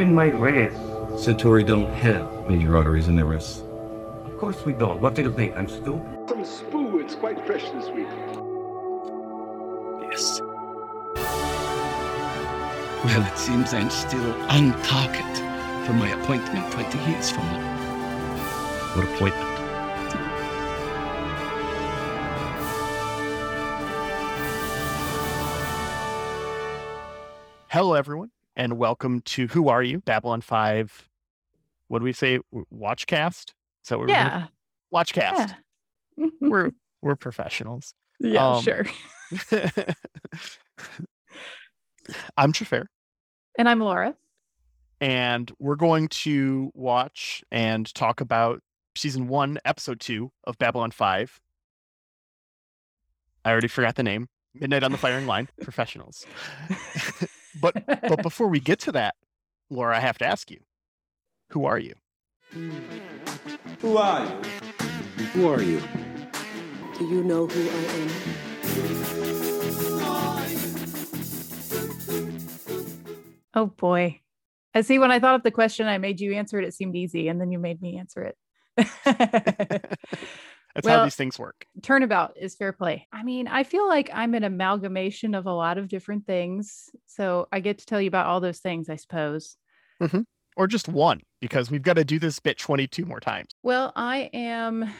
in my way. Centauri don't have major arteries in their wrists. Of course we don't. What do you think? I'm stupid? Some spoo, it's quite fresh this week. Yes. Well, it seems I'm still on target for my appointment 20 years from now. What appointment? Hello, everyone, and welcome to Who Are You? Babylon 5. What do we say? Watchcast? So we're Yeah. Watchcast. Yeah. We're we're professionals. yeah, um, sure. I'm Trafair, And I'm Laura. and we're going to watch and talk about season one, episode two of Babylon 5. I already forgot the name. Midnight on the Firing Line, professionals. But but before we get to that, Laura, I have to ask you, who are you? Who are you? Who are you? Do you know who I am? oh boy. I see when I thought of the question, I made you answer it. It seemed easy, and then you made me answer it. That's how these things work. Turnabout is fair play. I mean, I feel like I'm an amalgamation of a lot of different things. So I get to tell you about all those things, I suppose. Mm-hmm. Or just one, because we've got to do this bit 22 more times. Well, I am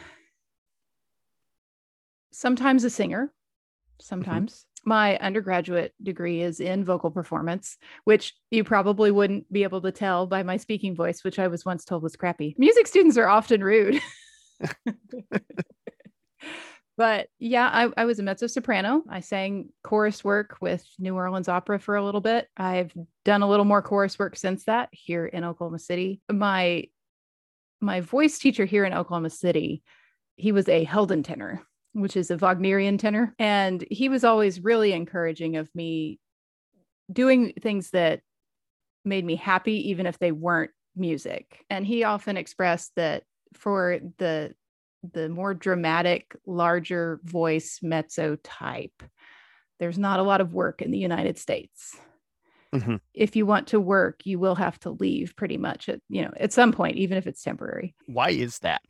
sometimes a singer, mm-hmm. sometimes. My undergraduate degree is in vocal performance, which you probably wouldn't be able to tell by my speaking voice, which I was once told was crappy. Music students are often rude. but yeah, I, I was a mezzo soprano. I sang chorus work with New Orleans Opera for a little bit. I've done a little more chorus work since that here in Oklahoma City. My my voice teacher here in Oklahoma City, he was a Helden tenor, which is a Wagnerian tenor. And he was always really encouraging of me doing things that made me happy, even if they weren't music. And he often expressed that for the the more dramatic, larger voice mezzo type, there's not a lot of work in the United States. Mhm. If you want to work, you will have to leave pretty much at, you know, at some point, even if it's temporary. Why is that?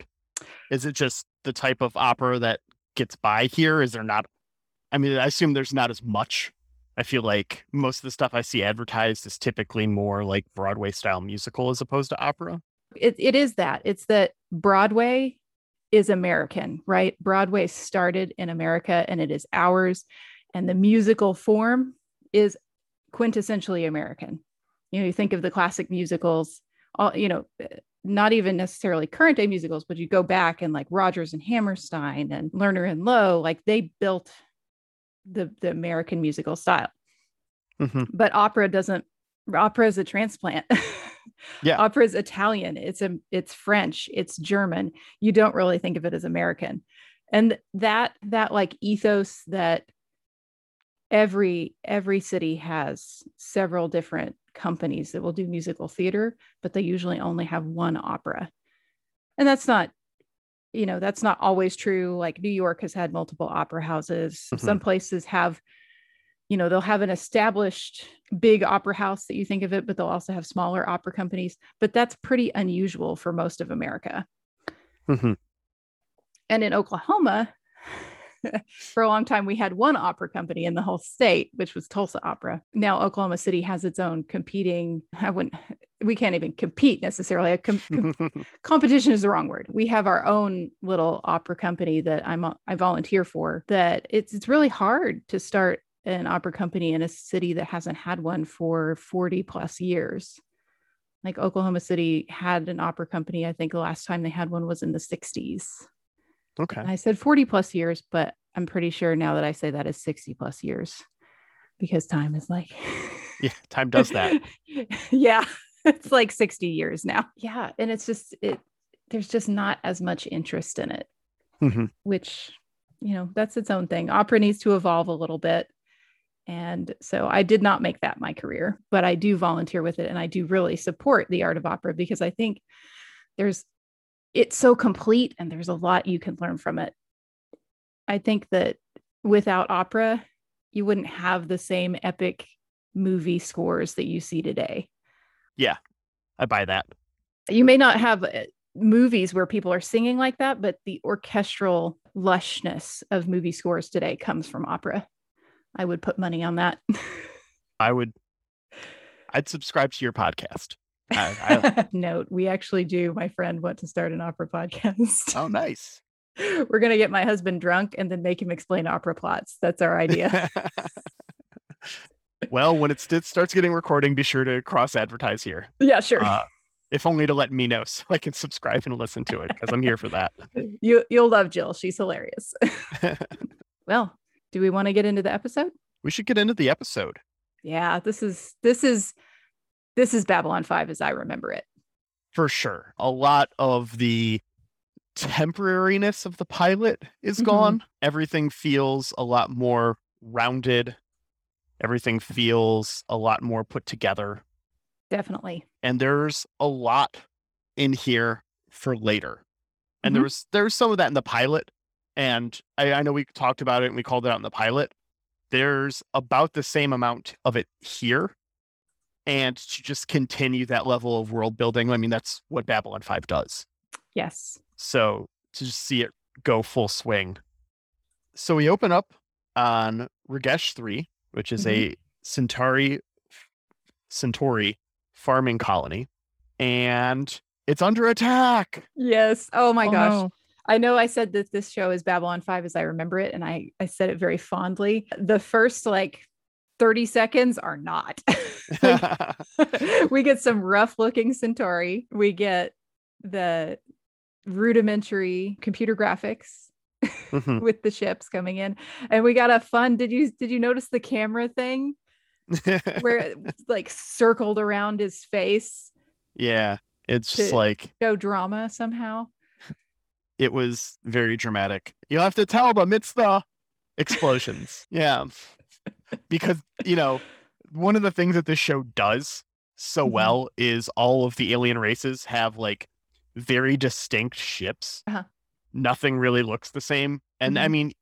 Is it just the type of opera that gets by here? Is there not? I mean, I assume there's not as much. I feel like most of the stuff I see advertised is typically more like Broadway style musical as opposed to opera. It, it is that. It's that broadway is american right? Broadway started in america and it is ours. And the musical form is quintessentially american. You know you think of the classic musicals all you know not even necessarily current day musicals but you go back and like rodgers and hammerstein and lerner and loewe like they built the the american musical style. Mhm. but opera doesn't opera is a transplant Yeah. opera is italian it's a it's french it's german. You don't really think of it as american. And that that like ethos that every every city has several different companies that will do musical theater but they usually only have one opera. And that's not you know that's not always true. Like new york has had multiple opera houses. Mhm. some places have you know they'll have an established big opera house that you think of it but they'll also have smaller opera companies but that's pretty unusual for most of america Mhm. and in oklahoma for a long time we had one opera company in the whole state which was tulsa opera now oklahoma city has its own competing i wouldn't we can't even compete necessarily com- com- competition is the wrong word. We have our own little opera company that I'm I volunteer for. That it's it's really hard to start an opera company in a city that hasn't had one for 40 plus years. Like Oklahoma City had an opera company. I think the last time they had one was in the 60s. okay. And I said 40 plus years, but I'm pretty sure now that I say that is 60 plus years because time is like Yeah, time does that. yeah. It's like 60 years now. Yeah. And it's just it there's just not as much interest in it, Mhm. which, you know, that's its own thing. Opera needs to evolve a little bit. And so I did not make that my career, but I do volunteer with it and I do really support the art of opera because I think there's it's so complete and there's a lot you can learn from it. I think that without opera, you wouldn't have the same epic movie scores that you see today. Yeah. I buy that. You may not have uh, movies where people are singing like that, but the orchestral lushness of movie scores today comes from opera. I would put money on that. I would, I'd subscribe to your podcast. I, I, Note, we actually do. My friend want to start an opera podcast. oh, nice. We're gonna get my husband drunk and then make him explain opera plots. That's our idea. well, when it st- starts getting recording, be sure to cross advertise here. yeah, sure. Uh, if only to let me know so I can subscribe and listen to it because I'm here for that. you you'll love Jill. She's hilarious. well, do we want to get into the episode? we should get into the episode. Yeah, this is this is this is Babylon 5 as I remember it. for sure. A lot of the temporariness of the pilot is Mhm. gone. Everything feels a lot more rounded. Everything feels a lot more put together. Definitely. And there's a lot in here for later. And Mhm. there was there's some of that in the pilot. And I, I know we talked about it and we called it out in the pilot. There's about the same amount of it here. And to just continue that level of world building, I mean, that's what Babylon 5 does. Yes. So to just see it go full swing. So we open up on Ragesh 3, which is mm-hmm. a Centauri Centauri farming colony, and it's under attack. Yes. Oh my Oh, gosh. no. I know I said that this show is Babylon 5 as I remember it, and I, I said it very fondly. The first like 30 seconds are not. we get some rough looking Centauri. We get the rudimentary computer graphics Mhm. with the ships coming in. And we got a fun. Did you did you notice the camera thing where it like circled around his face? yeah, it's just like Show drama somehow. It was very dramatic. You'll have to tell them it's the explosions. yeah. Because, you know, one of the things that this show does so Mhm. well is all of the alien races have like very distinct ships. Uh-huh. Nothing really looks the same. And I Mhm. mean,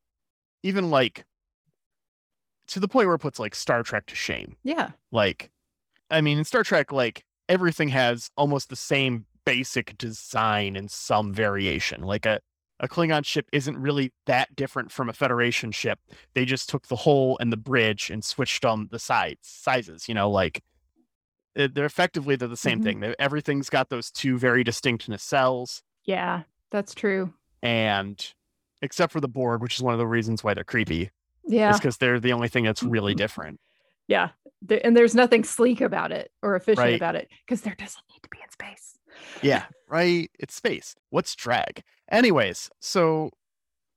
even like to the point where it puts like Star Trek to shame. Yeah. Like, I mean, in Star Trek, like everything has almost the same basic design in some variation. Like a, a Klingon ship isn't really that different from a Federation ship. They just took the hull and the bridge and switched on the sides sizes. You know, like eh, they're effectively they're the same Mhm. thing. Everything's got those two very distinct nacelles, Yeah. That's true. and except for the Borg, which is one of the reasons why they're creepy, Yeah. is because they're the only thing that's really different. Yeah. And there's nothing sleek about it or efficient Right. about it because there doesn't need to be in space. Yeah, right. It's space. What's drag? Anyways, so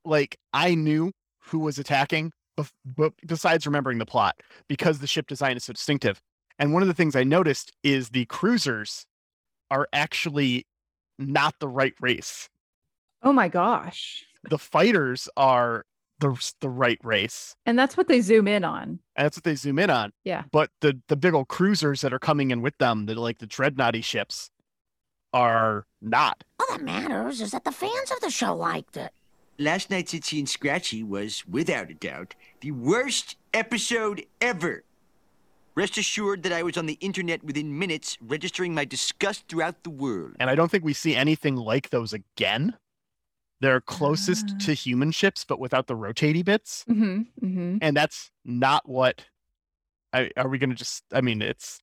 like I knew who was attacking, bef- but besides remembering the plot, because the ship design is so distinctive. And one of the things I noticed is the cruisers are actually not the right race. Oh my gosh. The fighters are the the right race, And that's what they zoom in on. and that's what they zoom in on. Yeah. But the the big old cruisers that are coming in with them, the like the dreadnoughty ships, are not. All that matters is that the fans of the show liked it. Last night's Itchy and Scratchy was, without a doubt, the worst episode ever. Rest assured that I was on the internet within minutes, registering my disgust throughout the world. and I don't think we see anything like those again. They're closest Ah. to human ships, but without the rotating bits, Mm-hmm. Mm-hmm. and that's not what. I, are we going to just? I mean, it's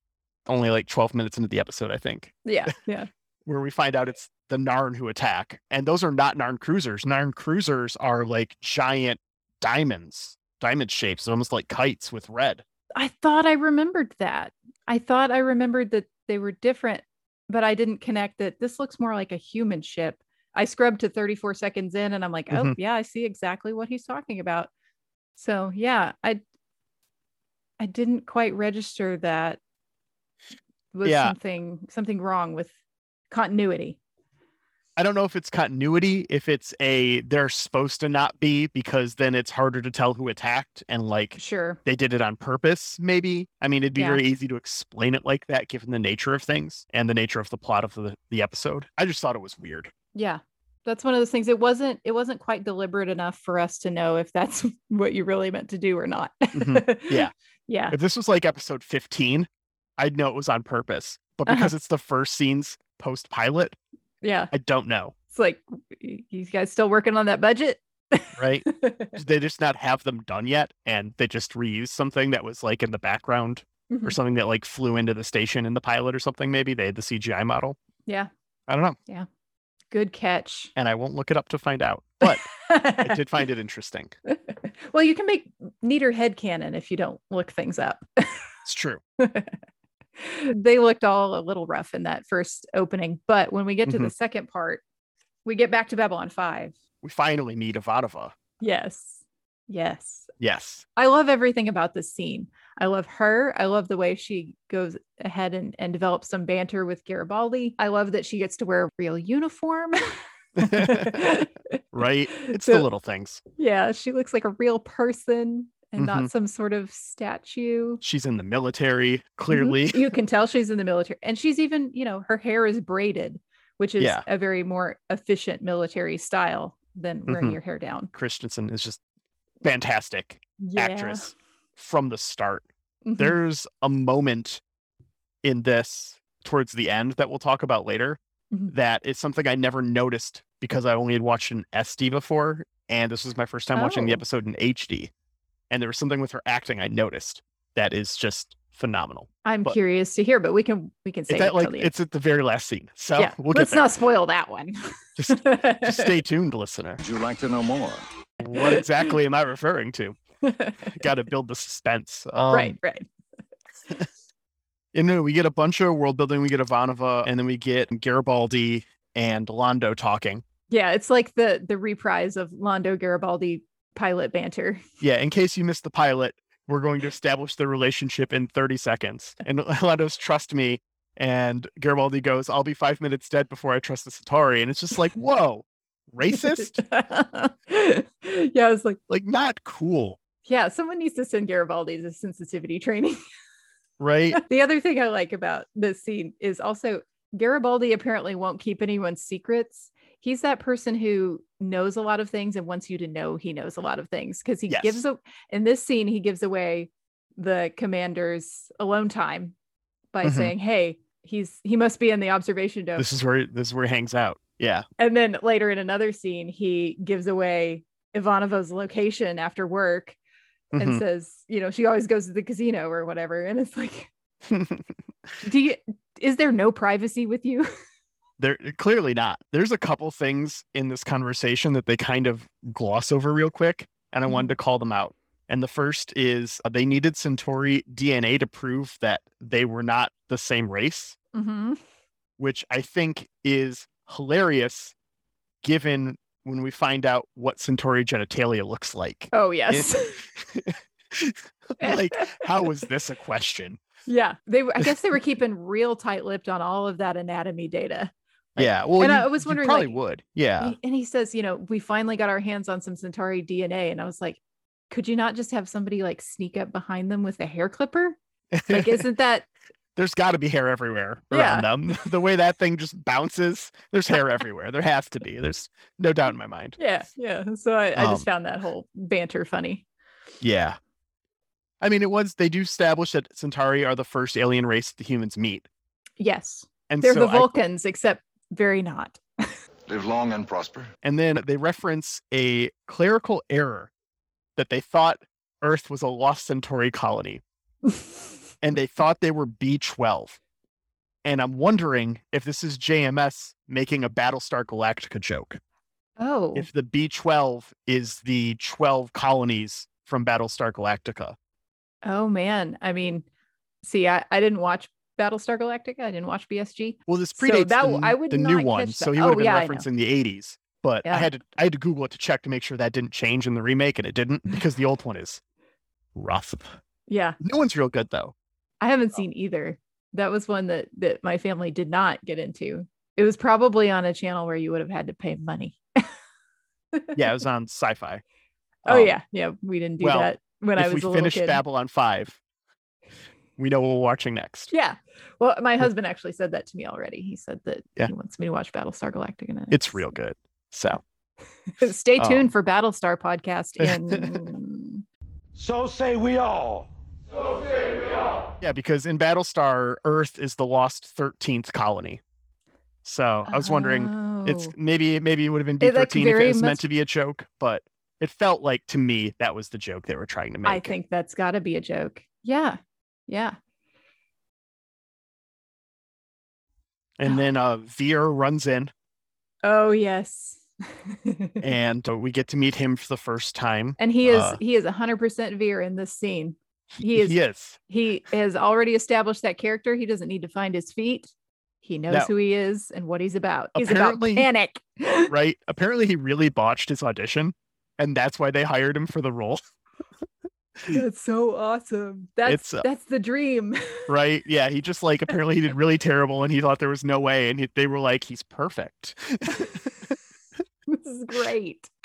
only like twelve minutes into the episode, I think, Yeah. Yeah. Where we find out it's the Narn who attack, and those are not Narn cruisers. Narn cruisers are like giant diamonds, diamond shapes, almost like kites with red. I thought I remembered that. I thought I remembered that they were different, but I didn't connect that this looks more like a human ship. I scrubbed to 34 seconds in and I'm like, oh, Mhm. yeah, I see exactly what he's talking about. So, yeah, I I didn't quite register that was Yeah. something something wrong with continuity. I don't know if it's continuity, if it's a they're supposed to not be because then it's harder to tell who attacked and like Sure. they did it on purpose, maybe. I mean, it'd be Yeah. very easy to explain it like that given the nature of things and the nature of the plot of the, the episode. I just thought it was weird. Yeah. That's one of those things. It wasn't it wasn't quite deliberate enough for us to know if that's what you really meant to do or not. Mhm. Yeah. Yeah. If this was like episode 15, I'd know it was on purpose, but Uh-huh. because it's the first scenes post pilot, Yeah. I don't know. It's like, "Y- you guys still working on that budget? Right? They just not have them done yet, and they just reused something that was like in the background or Mhm. something that like flew into the station in the pilot or something. Maybe they had the CGI model. yeah. I don't know, Yeah. Good catch. and I won't look it up to find out. But I did find it interesting. well, you can make neater headcanon if you don't look things up. It's true. they looked all a little rough in that first opening. But when we get to the Mhm. second part, we get back to Babylon 5. We finally meet Ivanova. Yes. Yes. Yes. I love everything about this scene. I love her. I love the way she goes ahead and, and develops some banter with Garibaldi. I love that she gets to wear a real uniform. Right? It's So- the little things. Yeah, she looks like a real person and Mhm. not some sort of statue. She's in the military, Mhm. clearly. You can tell she's in the military. And she's even, you know, her hair is braided, which is Yeah. a very more efficient military style than wearing Mhm. your hair down. Christensen is just fantastic Yeah. actress from the start. Mhm. There's a moment in this towards the end that we'll talk about later Mhm. that is something I never noticed because I only had watched an SD before. And this was my first time watching the Oh. episode in HD. And there was something with her acting I noticed that is just phenomenal. I'm but- curious to hear, but we can we can say It's at like it's at the very last scene. So yeah. we'll Let's get not spoil that one. Just, just stay tuned, listener. Would you like to know more? What exactly am I referring to? Got to build the suspense. Um, right, right. And then we get a bunch of world building. We get Ivanova, and then we get Garibaldi and Londo talking. Yeah, it's like the the reprise of Londo Garibaldi pilot banter. Yeah, in case you missed the pilot, we're going to establish the relationship in 30 seconds. And Londo's trust me. And Garibaldi goes, I'll be five minutes dead before I trust the Centauri. And it's just like, whoa, racist? yeah, I was like, like, not cool, yeah, someone needs to send Garibaldi to sensitivity training. right? the other thing I like about this scene is also Garibaldi apparently won't keep anyone's secrets. He's that person who knows a lot of things and wants you to know he knows a lot of things because he Yes. gives a in this scene he gives away the commander's alone time by Mhm. saying, "Hey, he's he must be in the observation dome." This is where this is where he hangs out. Yeah. and then later in another scene he gives away Ivanova's location after work and Mhm. says, you know, she always goes to the casino or whatever and it's like do you is there no privacy with you there clearly not. There's a couple things in this conversation that they kind of gloss over real quick, and I wanted to call them out. And the first is uh, they needed Centauri DNA to prove that they were not the same race, mm-hmm. which I think is hilarious given when we find out what Centauri genitalia looks like. oh yes like, how was this a question? yeah they i guess they were keeping real tight-lipped on all of that anatomy data Like- yeah, well, and you- I was wondering, probably like, would. Yeah, and he says you know we finally got our hands on some centauri dna and i was like could you not just have somebody like sneak up behind them with a hair clipper like isn't that there's got to be hair everywhere Yeah. around them. the way that thing just bounces, there's hair everywhere. There has to be. There's no doubt in my mind. yeah yeah so i, I just Um, found that whole banter funny Yeah. I mean, it was, they do establish that Centauri are the first alien race the humans meet. yes And they're so the I- vulcans except very not Live long and prosper. and then they reference a clerical error that they thought Earth was a lost Centauri colony and they thought they were B12. And I'm wondering if this is JMS making a Battlestar Galactica joke. oh if the B12 is the 12 colonies from Battlestar Galactica. Oh man, I mean, see, I, I didn't watch Battlestar Galactica. I didn't watch BSG. Well, this So predates that the, I would the new one, so he Oh, would have been yeah, referencing the 80s. But I had to I had to Google it to check to make sure that didn't change in the remake, and it didn't because the old one is rough. Yeah, New one's real good though. I haven't seen either. That was one that that my family did not get into. It was probably on a channel where you would have had to pay money. Yeah, it was on Sci-Fi. Oh Um, yeah, yeah. We didn't do well, that when I if was we a finish little kid. Babylon Five, we know what we're watching next. Yeah. Well, my husband actually said that to me already. He said that Yeah. he wants me to watch Battlestar Galactica. and It's real good. So Stay Oh. tuned for Battlestar podcast in So say we all. So say we all. Yeah, because in Battlestar, Earth is the lost thirteenth colony. So I was wondering, it's Oh. maybe maybe it would have been It, D thirteen if it was much- meant to be a joke, but it felt like to me that was the joke they were trying to make. I think that's got to be a joke. Yeah. Yeah. And then uh Vir runs in Oh, yes. and uh, we get to meet him for the first time. and he is Uh, he is 100% Vir in this scene. He is He is. he has already established that character. He doesn't need to find his feet. He knows No. who he is and what he's about. He's about panic. right? Apparently, he really botched his audition, and that's why they hired him for the role, That's so awesome. That's uh, that's the dream. right? Yeah, he just like apparently he did really terrible, and he thought there was no way, and he, they were like, he's perfect. this is great.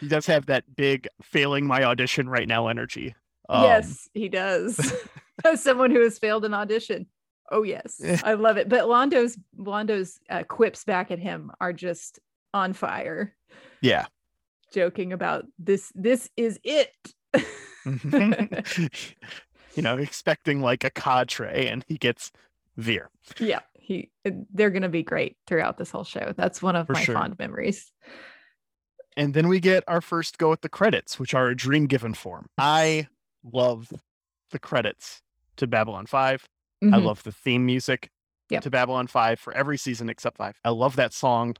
he does have that big failing my audition right now energy. Um, yes, he does. As someone who has failed an audition. Oh yes, Eh. I love it. But Londo's Londo's uh, quips back at him are just on fire, yeah. Joking about this. This is it. you know, expecting like a cadre, and he gets Vir. yeah, he. They're gonna be great throughout this whole show. That's one of For my sure. fond memories. And then we get our first go at the credits, which are a dream given form. I love the credits to Babylon 5. I Mhm. love the theme music Yep. to Babylon 5 for every season except 5. I love that song.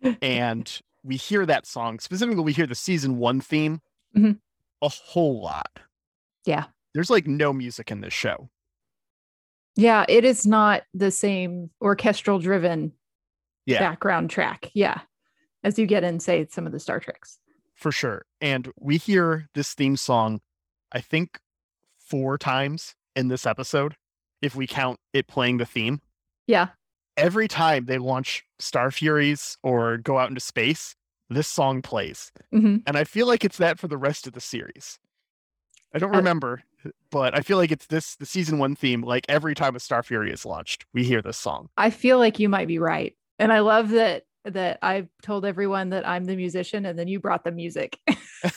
and we hear that song, specifically, we hear the season one theme Mhm. a whole lot. Yeah. There's like no music in this show. Yeah, it is not the same orchestral driven Yeah. background track. Yeah. As you get in, say, some of the Star Treks. for sure. And we hear this theme song, I think, four times in this episode, if we count it playing the theme. Yeah. Every time they launch Star Furies or go out into space, this song plays. hmm And I feel like it's that for the rest of the series. I don't Uh, remember, but I feel like it's this the season one theme. Like every time a Star Fury is launched, we hear this song. I feel like you might be right. And I love that that I've told everyone that I'm the musician and then you brought the music.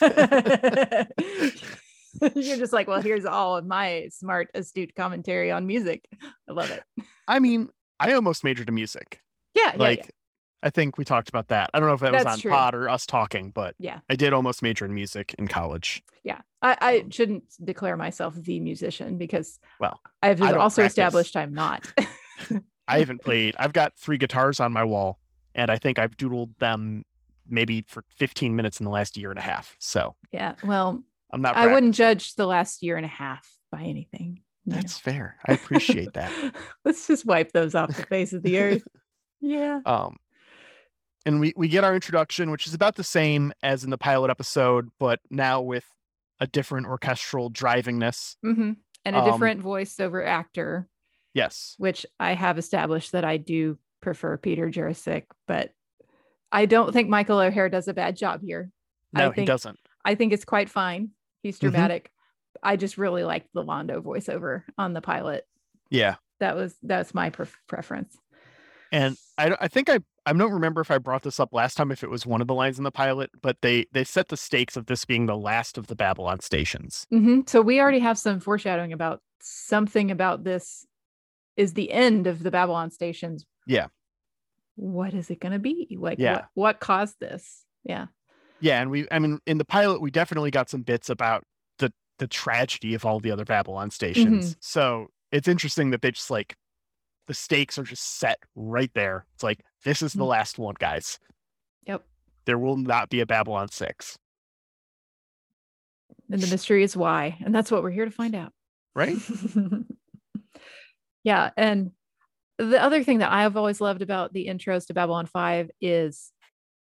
You're just like, well, here's all of my smart, astute commentary on music. I love it. I mean, I almost majored in music. Yeah, yeah, like yeah. I think we talked about that. I don't know if that was on true. pod or us talking, but Yeah. I did almost major in music in college. Yeah. I, I um, shouldn't declare myself the musician because Well, I've also practice. established I'm not. I haven't played. I've got three guitars on my wall, and I think I've doodled them maybe for 15 minutes in the last year and a half. So yeah. Well, I'm not. I wouldn't judge the last year and a half by anything. Know. That's fair. I appreciate that. Let's just wipe those off the face of the earth. Yeah. Um, and we we get our introduction, which is about the same as in the pilot episode, but now with a different orchestral drivingness. hmm And a Um, different voiceover actor, Yes. which I have established that I do prefer Peter Jurasik, but I don't think Michael O'Hare does a bad job here. I No, he think- doesn't. I think it's quite fine. He's Mhm. dramatic. I just really liked the Londo voiceover on the pilot. Yeah. That was that's my pref- preference. And I, I think I I don't remember if I brought this up last time if it was one of the lines in the pilot, but they they set the stakes of this being the last of the Babylon stations. hmm So we already have some foreshadowing about something about this is the end of the Babylon stations. Yeah. What is it going to be? Like Yeah. what, what caused this? Yeah. Yeah, and we I mean in the pilot we definitely got some bits about the tragedy of all the other Babylon stations. Mm-hmm. So it's interesting that they just like the stakes are just set right there. It's like this is the Mm. last one, guys. Yep. There will not be a Babylon 6, And the mystery is why. And that's what we're here to find out. right? yeah. And the other thing that I've always loved about the intros to Babylon 5 is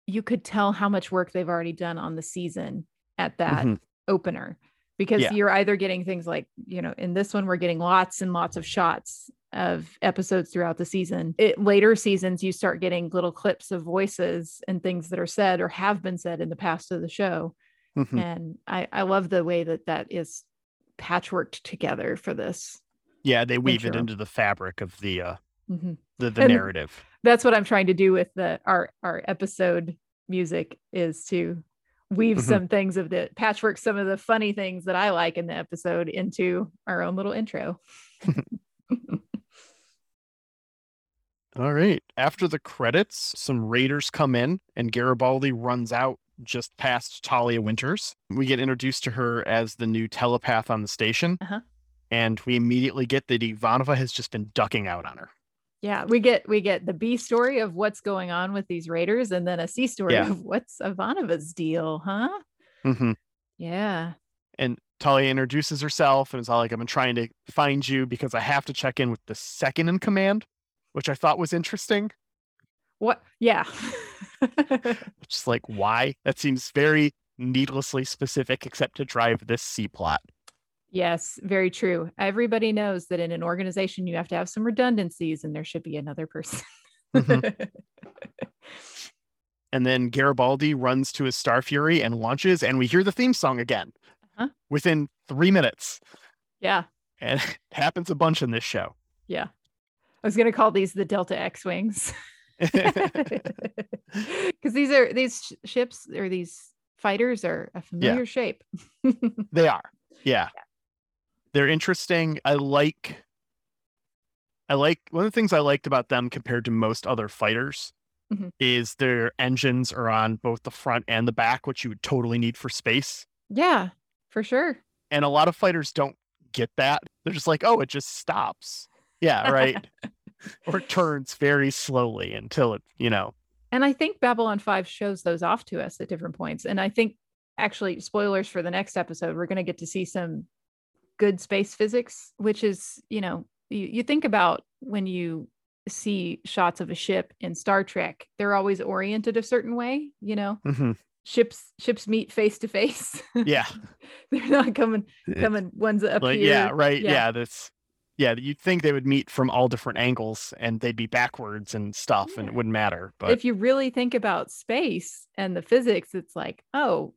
you could tell how much work they've already done on the season at that Mhm. opener because Yeah. you're either getting things like, you know, in this one, we're getting lots and lots of shots of episodes throughout the season. It later seasons, you start getting little clips of voices and things that are said or have been said in the past of the show. Mhm. And I, I love the way that that is patchworked together for this. Yeah, they weave it into the fabric of the uh Mhm. the, the And- narrative. That's what I'm trying to do with the our our episode music is to weave Mhm. some things of the patchwork, some of the funny things that I like in the episode into our own little intro. All right. After the credits, some raiders come in and Garibaldi runs out just past Talia Winters. We get introduced to her as the new telepath on the station. Uh-huh. And we immediately get that Ivanova has just been ducking out on her. Yeah, we get we get the B story of what's going on with these raiders, and then a C story Yeah. of what's Ivanova's deal, huh? Mm-hmm. Yeah. And Talia introduces herself and is all like, I've been trying to find you because I have to check in with the second in command, which I thought was interesting. What? Yeah. Just like, why? That seems very needlessly specific, except to drive this C plot. Yes, very true. Everybody knows that in an organization you have to have some redundancies, and there should be another person. Mhm. And then Garibaldi runs to his Star Fury and launches, and we hear the theme song again Uh-huh. within three minutes. yeah, And it happens a bunch in this show. yeah. I was gonna call these the Delta X wings because these are these sh- ships or these fighters are a familiar shape. They are. Yeah. They're interesting. I like I like one of the things I liked about them compared to most other fighters Mhm. is their engines are on both the front and the back, which you would totally need for space. yeah, for sure. And a lot of fighters don't get that. They're just like, oh, it just stops. Yeah, right. or it turns very slowly until it, you know. And I think Babylon 5 shows those off to us at different points. And I think actually, spoilers for the next episode, we're going to get to see some good space physics, which is, you know, you, you think about when you see shots of a ship in Star Trek, they're always oriented a certain way, you know, Mhm. ships ships meet face to face. Yeah. they're not coming coming ones up like here. yeah right yeah. that's yeah you'd think they would meet from all different angles and they'd be backwards and stuff and it wouldn't matter but if you really think about space and the physics it's like oh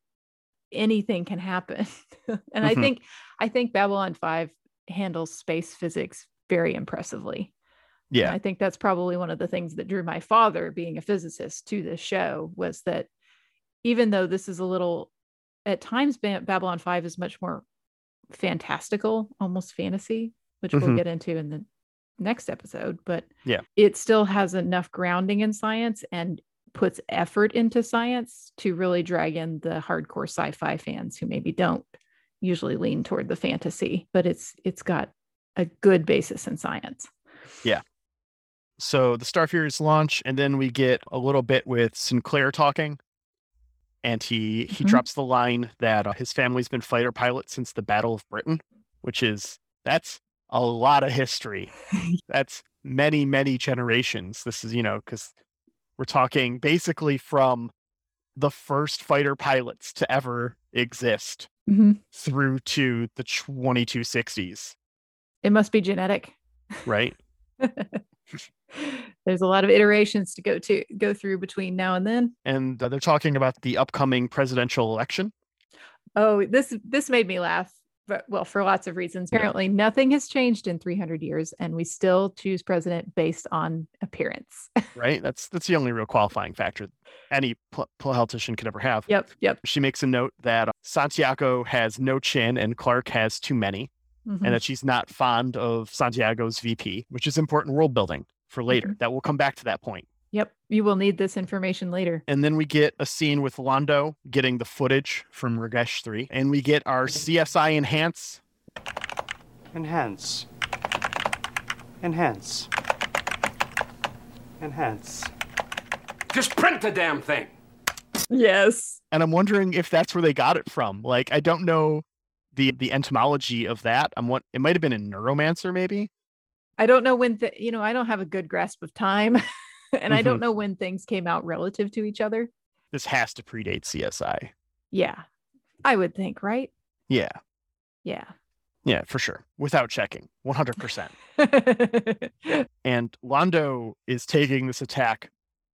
anything can happen and i Mhm. think i think babylon 5 handles space physics very impressively And yeah i think that's probably one of the things that drew my father being a physicist to this show was that even though this is a little at times babylon 5 is much more fantastical almost fantasy which we'll Mhm. get into in the next episode but Yeah. it still has enough grounding in science and puts effort into science to really drag in the hardcore sci-fi fans who maybe don't usually lean toward the fantasy but it's it's got a good basis in science Yeah. so the star furies launch and then we get a little bit with sinclair talking and he he Mhm. drops the line that uh, his family's been fighter pilots since the battle of britain which is that's a lot of history that's many many generations this is you know because we're talking basically from the first fighter pilots to ever exist Mhm. through to the 2260s it must be genetic. Right. There's a lot of iterations to go to go through between now and then. And uh, they're talking about the upcoming presidential election. Oh this this made me laugh but well for lots of reasons apparently nothing has changed in 300 years and we still choose president based on appearance. Right? That's that's the only real qualifying factor any pol- politician could ever have. Yep yep. She makes a note that uh, santiago has no chin and clark has too many Mhm. and that she's not fond of santiago's vp which is important world building for later. That we'll come back to that point Yep, you will need this information later. And then we get a scene with Londo getting the footage from Ragesh 3. And we get our CSI Enhance. Enhance. Enhance. Enhance. Just print the damn thing. Yes. And I'm wondering if that's where they got it from. Like, I don't know the the entomology of that. I'm what it might have been a neuromancer, maybe. I don't know when, the, you know, I don't have a good grasp of time. and I don't Mhm. know when things came out relative to each other. This has to predate CSI. Yeah, I would think, right? Yeah. Yeah. Yeah, for sure. Without checking. 100%. and Londo is taking this attack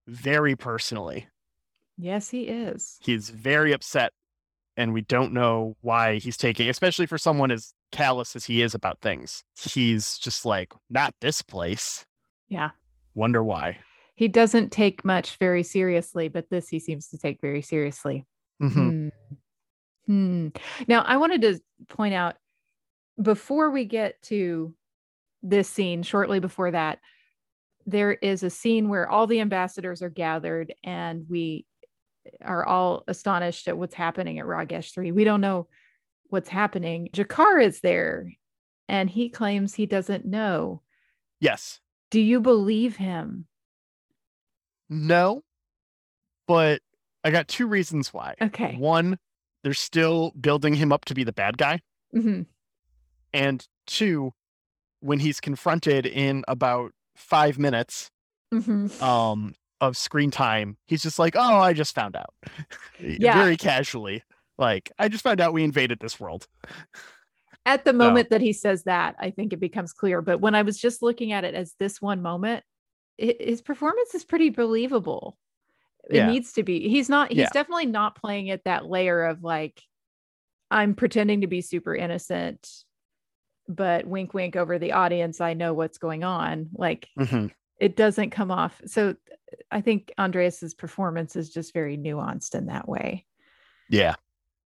very personally. yes, he is. He's very upset and we don't know why he's taking especially for someone as callous as he is about things. He's just like, not this place. Yeah. Wonder why. He doesn't take much very seriously, but this he seems to take very seriously. hmm Hmm. Hmm. Now, I wanted to point out before we get to this scene, shortly before that, there is a scene where all the ambassadors are gathered and we are all astonished at what's happening at Ragesh 3. We don't know what's happening. G'Kar is there and he claims he doesn't know. Yes. Do you believe him? No, but I got two reasons why. Okay. One, they're still building him up to be the bad guy. Mhm. And two, when he's confronted in about five minutes Mhm. um, of screen time, he's just like, oh, I just found out. Yeah. Very casually. Like, I just found out we invaded this world. At the moment that he says that, I think it becomes clear. But when I was just looking at it as this one moment, his performance is pretty believable. It Yeah. needs to be. He's not, he's Yeah. definitely not playing at that layer of like, I'm pretending to be super innocent, but wink, wink over the audience. I know what's going on. Like, Mhm. it doesn't come off. So I think Andreas's performance is just very nuanced in that way. Yeah.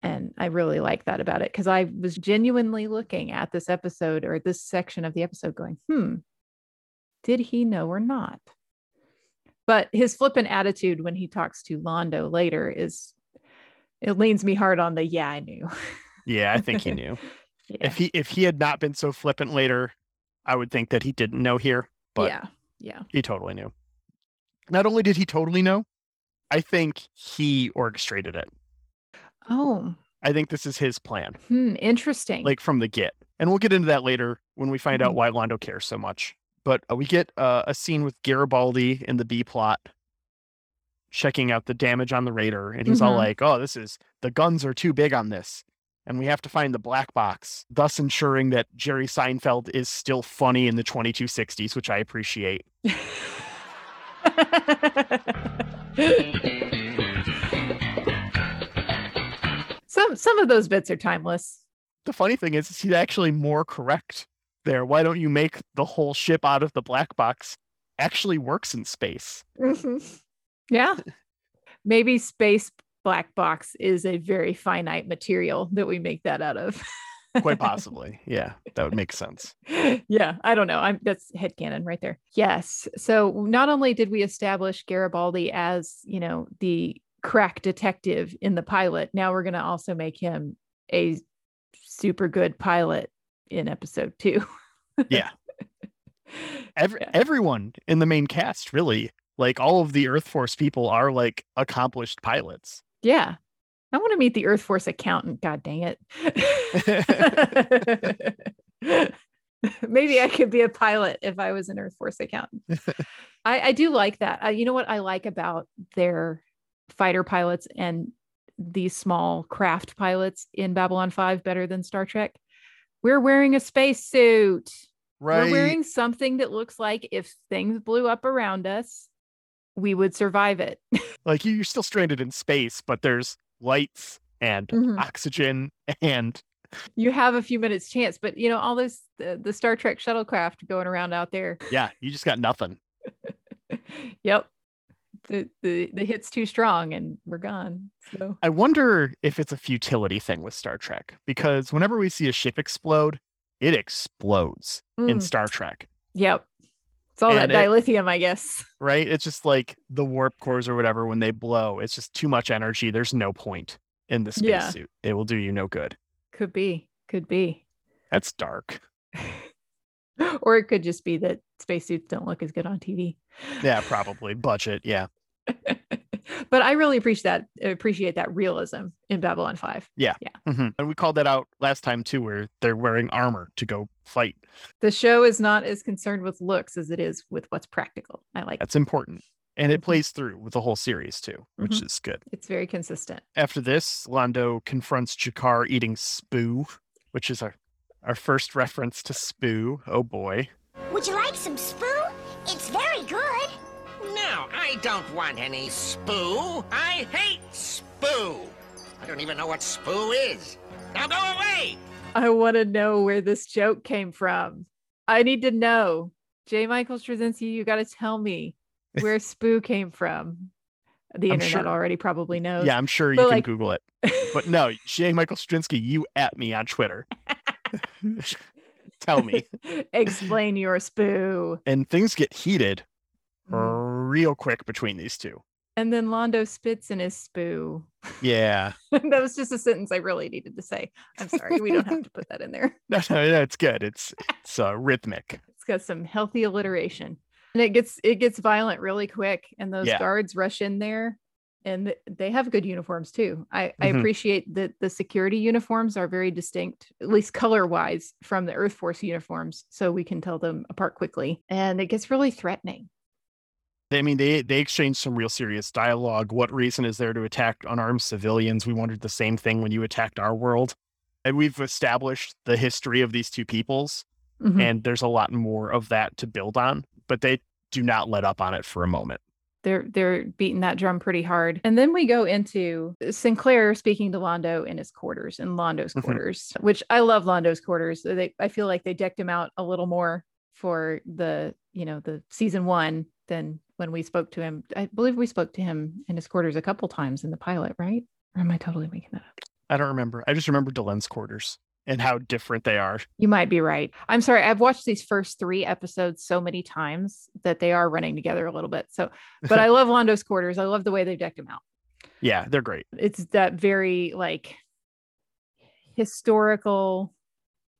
And I really like that about it because I was genuinely looking at this episode or this section of the episode going, hmm, did he know or not? But his flippant attitude when he talks to Londo later is, it leans me hard on the, yeah, I knew. Yeah, I think he knew. Yeah. If he if he had not been so flippant later, I would think that he didn't know here, but yeah. Yeah. he totally knew. Not only did he totally know, I think he orchestrated it. Oh, I think this is his plan, hmm, interesting. like from the get. And we'll get into that later when we find out Mhm. why Londo cares so much. But uh, we get uh, a scene with Garibaldi in the B plot checking out the damage on the Raider. And he's all Mhm. like, oh, this is the guns are too big on this. And we have to find the black box, thus ensuring that Jerry Seinfeld is still funny in the 2260s, which I appreciate. some some of those bits are timeless. The funny thing is, is he's actually more correct there. Why don't you make the whole ship out of the black box actually works in space? Mhm. Yeah. Maybe space black box is a very finite material that we make that out of. Quite possibly. Yeah, that would make sense. yeah, I don't know. I'm that's headcanon right there. Yes. So not only did we establish Garibaldi as, you know, the crack detective in the pilot, now we're gonna also make him a super good pilot in episode two. Yeah. Every, Everyone in the main cast, really, like all of the Earth Force people are like accomplished pilots. Yeah. I want to meet the Earth Force accountant. God dang it. Maybe I could be a pilot if I was an Earth Force accountant. I, I do like that. Uh, you know what I like about their fighter pilots and these small craft pilots in Babylon 5 better than Star Trek? We're wearing a spacesuit. Right. We're wearing something that looks like if things blew up around us, we would survive it. Like you- you're still stranded in space, but there's lights and Mhm. oxygen and you have a few minutes chance but you know all this the, the star trek shuttlecraft going around out there yeah, you just got nothing. yep the, the the hit's too strong and we're gone so I wonder if it's a futility thing with Star Trek because whenever we see a ship explode, it explodes in Mm. Star Trek, yep it's all that And it- dilithium i guess right? It's just like the warp cores or whatever when they blow, it's just too much energy. There's no point in the Yeah. spacesuit. It will do you no good. could be could be That's dark. or it could just be that spacesuits don't look as good on tv Yeah, probably. Budget. Yeah. but i really appreciate that appreciate that realism in babylon 5 Yeah. Yeah. Mhm. And we called that out last time too, where they're wearing armor to go fight. the show is not as concerned with looks as it is with what's practical i like That's important. And it Mhm. plays through with the whole series too, which Mhm. is good. it's very consistent After this, Londo confronts G'Kar eating spoo, which is our, our first reference to spoo. Oh boy. Would you like some spoo? It's very good. No, I don't want any spoo. I hate spoo. I don't even know what spoo is. Now go away. I want to know where this joke came from. I need to know. J. Michael Straczynski, you got to tell me where Spoo came from. the I'm internet sure- already probably knows. Yeah, I'm sure you But, can like- Google it. But no, J. Michael Straczynski, you at me on Twitter. Tell me. Explain your spoo. And things get heated Mm. real quick between these two. And then Londo spits in his spoo. Yeah. that was just a sentence I really needed to say. I'm sorry. We don't have to put that in there. No, no, no, it's good. It's it's uh, rhythmic. It's got some healthy alliteration. And it gets it gets violent really quick. And those Yeah. guards rush in there and they have good uniforms too. I, I Mhm. appreciate that the security uniforms are very distinct, at least color wise, from the Earth Force uniforms. So we can tell them apart quickly. And it gets really threatening. I mean, they they exchange some real serious dialogue. What reason is there to attack unarmed civilians? We wondered the same thing when you attacked our world. And we've established the history of these two peoples, Mhm. and there's a lot more of that to build on. But they do not let up on it for a moment. They're they're beating that drum pretty hard. And then we go into Sinclair speaking to Londo in his quarters in Londo's Mhm. quarters, which I love Londo's quarters. They I feel like they decked him out a little more for the, you know, the season 1 than when we spoke to him. I believe we spoke to him in his quarters a couple times in the pilot, right? Or am I totally making that up? I don't remember. I just remember Delenn's quarters and how different they are. You might be right. I'm sorry. I've watched these first three episodes so many times that they are running together a little bit. So, but I love Londo's quarters. I love the way they've decked him out. Yeah, they're great. it's that very like historical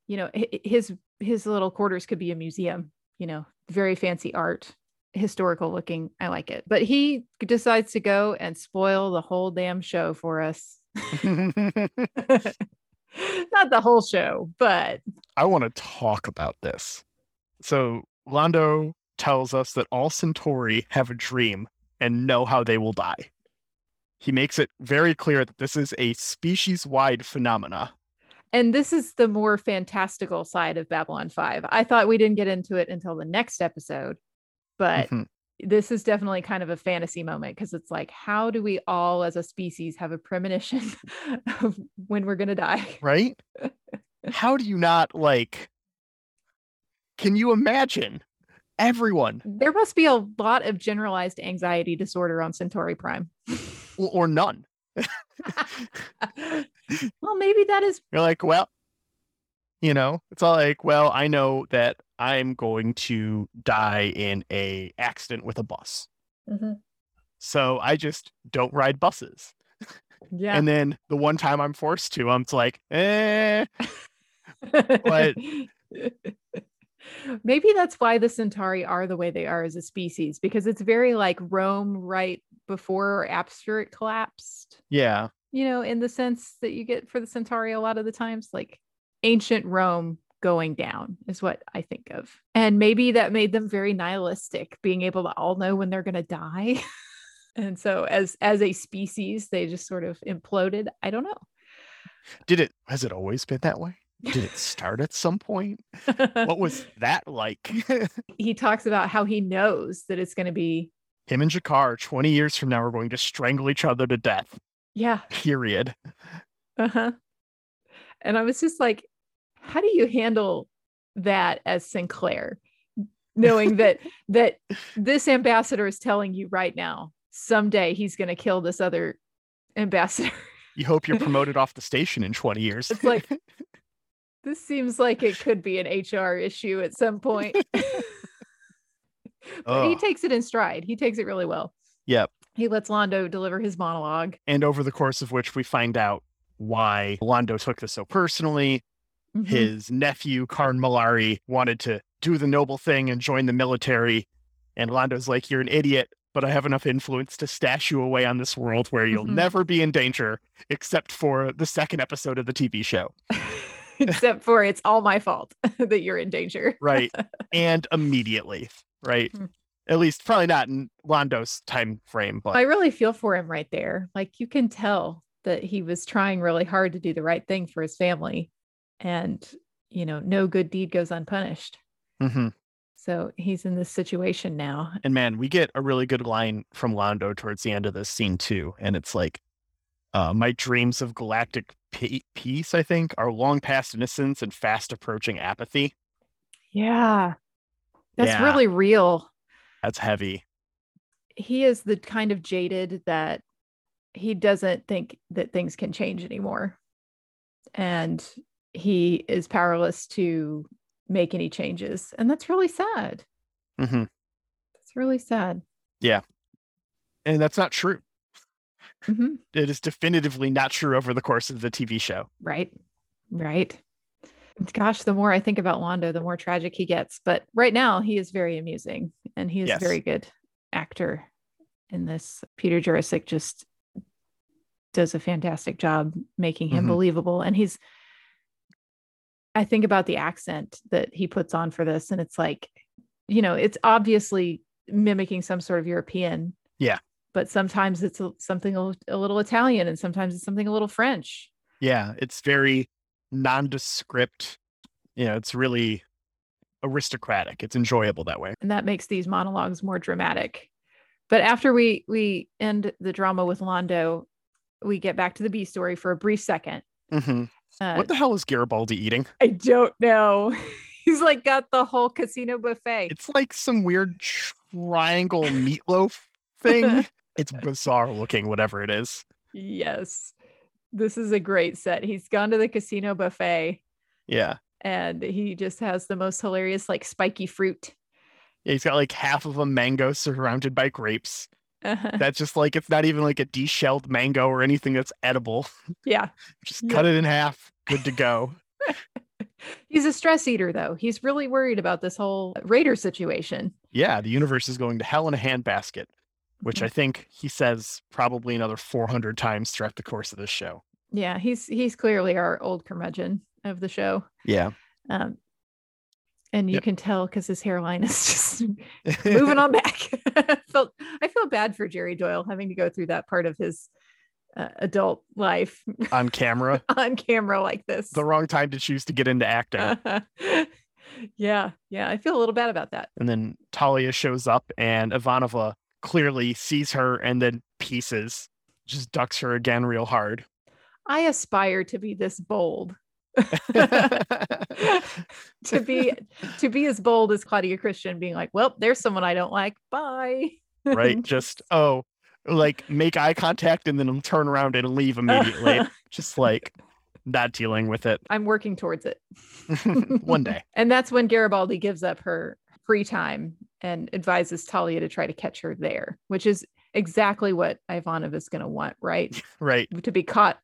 you know his his little quarters could be a museum you know very fancy art historical looking i like it but he decides to go and spoil the whole damn show for us not the whole show but I want to talk about this. So Londo tells us that all Centauri have a dream and know how they will die. He makes it very clear that this is a species-wide phenomena. and this is the more fantastical side of babylon 5 i thought we didn't get into it until the next episode but Mhm. This is definitely kind of a fantasy moment because it's like how do we all as a species have a premonition of when we're going to die right? How do you not like can you imagine everyone there must be a lot of generalized anxiety disorder on centauri prime or, or none? well maybe that is You're like, well, you know, it's all like, well, I know that I'm going to die in a accident with a bus. So I just don't ride buses. yeah. And then the one time I'm forced to, I'm just like, eh, but- maybe that's why the centauri are the way they are as a species because it's very like rome right before abstract collapsed. Yeah, you know, in the sense that you get for the Centauri a lot of the times, like ancient Rome going down is what I think of. And maybe that made them very nihilistic, being able to all know when they're going to die. and so as as a species, they just sort of imploded. I don't know. did it, has it always been that way? Did it start at some point? What was that like? he talks about how he knows that it's going to be Him and G'Kar, 20 years from now, are going to strangle each other to death, yeah, period. Uh-huh. And I was just like, how do you handle that as Sinclair? Knowing that that this ambassador is telling you right now, someday he's gonna kill this other ambassador. You hope you're promoted off the station in 20 years. It's like this seems like it could be an HR issue at some point. but he takes it in stride. He takes it really well. Yep. He lets Londo deliver his monologue. and over the course of which we find out why Londo took this so personally. Mhm. His nephew, Carn Mollari, wanted to do the noble thing and join the military. And Londo's like, You're an idiot, but I have enough influence to stash you away on this world where you'll Mhm. never be in danger, except for the second episode of the TV show. Except for it's all my fault that you're in danger. Right. and immediately. Right. Hmm. At least probably not in Londo's time frame, but I really feel for him right there. Like you can tell that he was trying really hard to do the right thing for his family. And, you know, no good deed goes unpunished. Mhm. So he's in this situation now. And man, we get a really good line from Londo towards the end of this scene too, and it's like, uh, "My dreams of galactic peace, I think, are long past innocence and fast approaching apathy." Yeah. That's Yeah. really real. That's heavy. he is the kind of jaded that he doesn't think that things can change anymore. And he is powerless to make any changes. And that's really sad. hmm It's really sad. Yeah. And that's not true. Mhm. It is definitively not true over the course of the TV show. Right. Right. Gosh, the more I think about Londo, the more tragic he gets. But right now, he is very amusing and he is Yes. a very good actor in this. Peter Jurasik just does a fantastic job making him Mhm. believable. And he's, I think about the accent that he puts on for this, and it's like, you know, it's obviously mimicking some sort of European. Yeah. But sometimes it's a, something a, a little Italian and sometimes it's something a little French. Yeah. It's very nondescript. You know, it's really aristocratic. It's enjoyable that way. and that makes these monologues more dramatic. But after we we end the drama with Londo, we get back to the B story for a brief second. hmm Uh, what the hell is Garibaldi eating? I don't know. He's like got the whole casino buffet. It's like some weird triangle meatloaf thing. it's bizarre looking, whatever it is. yes, this is a great set. He's gone to the casino buffet Yeah. and he just has the most hilarious like spiky fruit. Yeah, he's got like half of a mango surrounded by grapes. Uh-huh. That's just like it's not even like a deshelled mango or anything that's edible. yeah. Just Yeah. cut it in half. Good to go. He's a stress eater though. He's really worried about this whole Raider situation. yeah, the universe is going to hell in a handbasket, which Mm-hmm. I think he says probably another 400 times throughout the course of this show. Yeah, he's he's clearly our old curmudgeon of the show. Yeah. Um, and you Yep. can tell because his hairline is just moving on back. I felt I feel bad for Jerry Doyle having to go through that part of his uh, adult life On camera. on camera like this. the wrong time to choose to get into acting. yeah, yeah, I feel a little bad about that. and then Talia shows up and Ivanova clearly sees her and then pieces, just ducks her again real hard. I aspire to be this bold. to be to be as bold as Claudia Christian being like, well, there's someone I don't like. Bye. right? Just oh, like make eye contact and then turn around and leave immediately. Just like not dealing with it. I'm working towards it. One day. And that's when Garibaldi gives up her free time and advises Talia to try to catch her there, which is exactly what Ivanov is going to want, right? Right. to be caught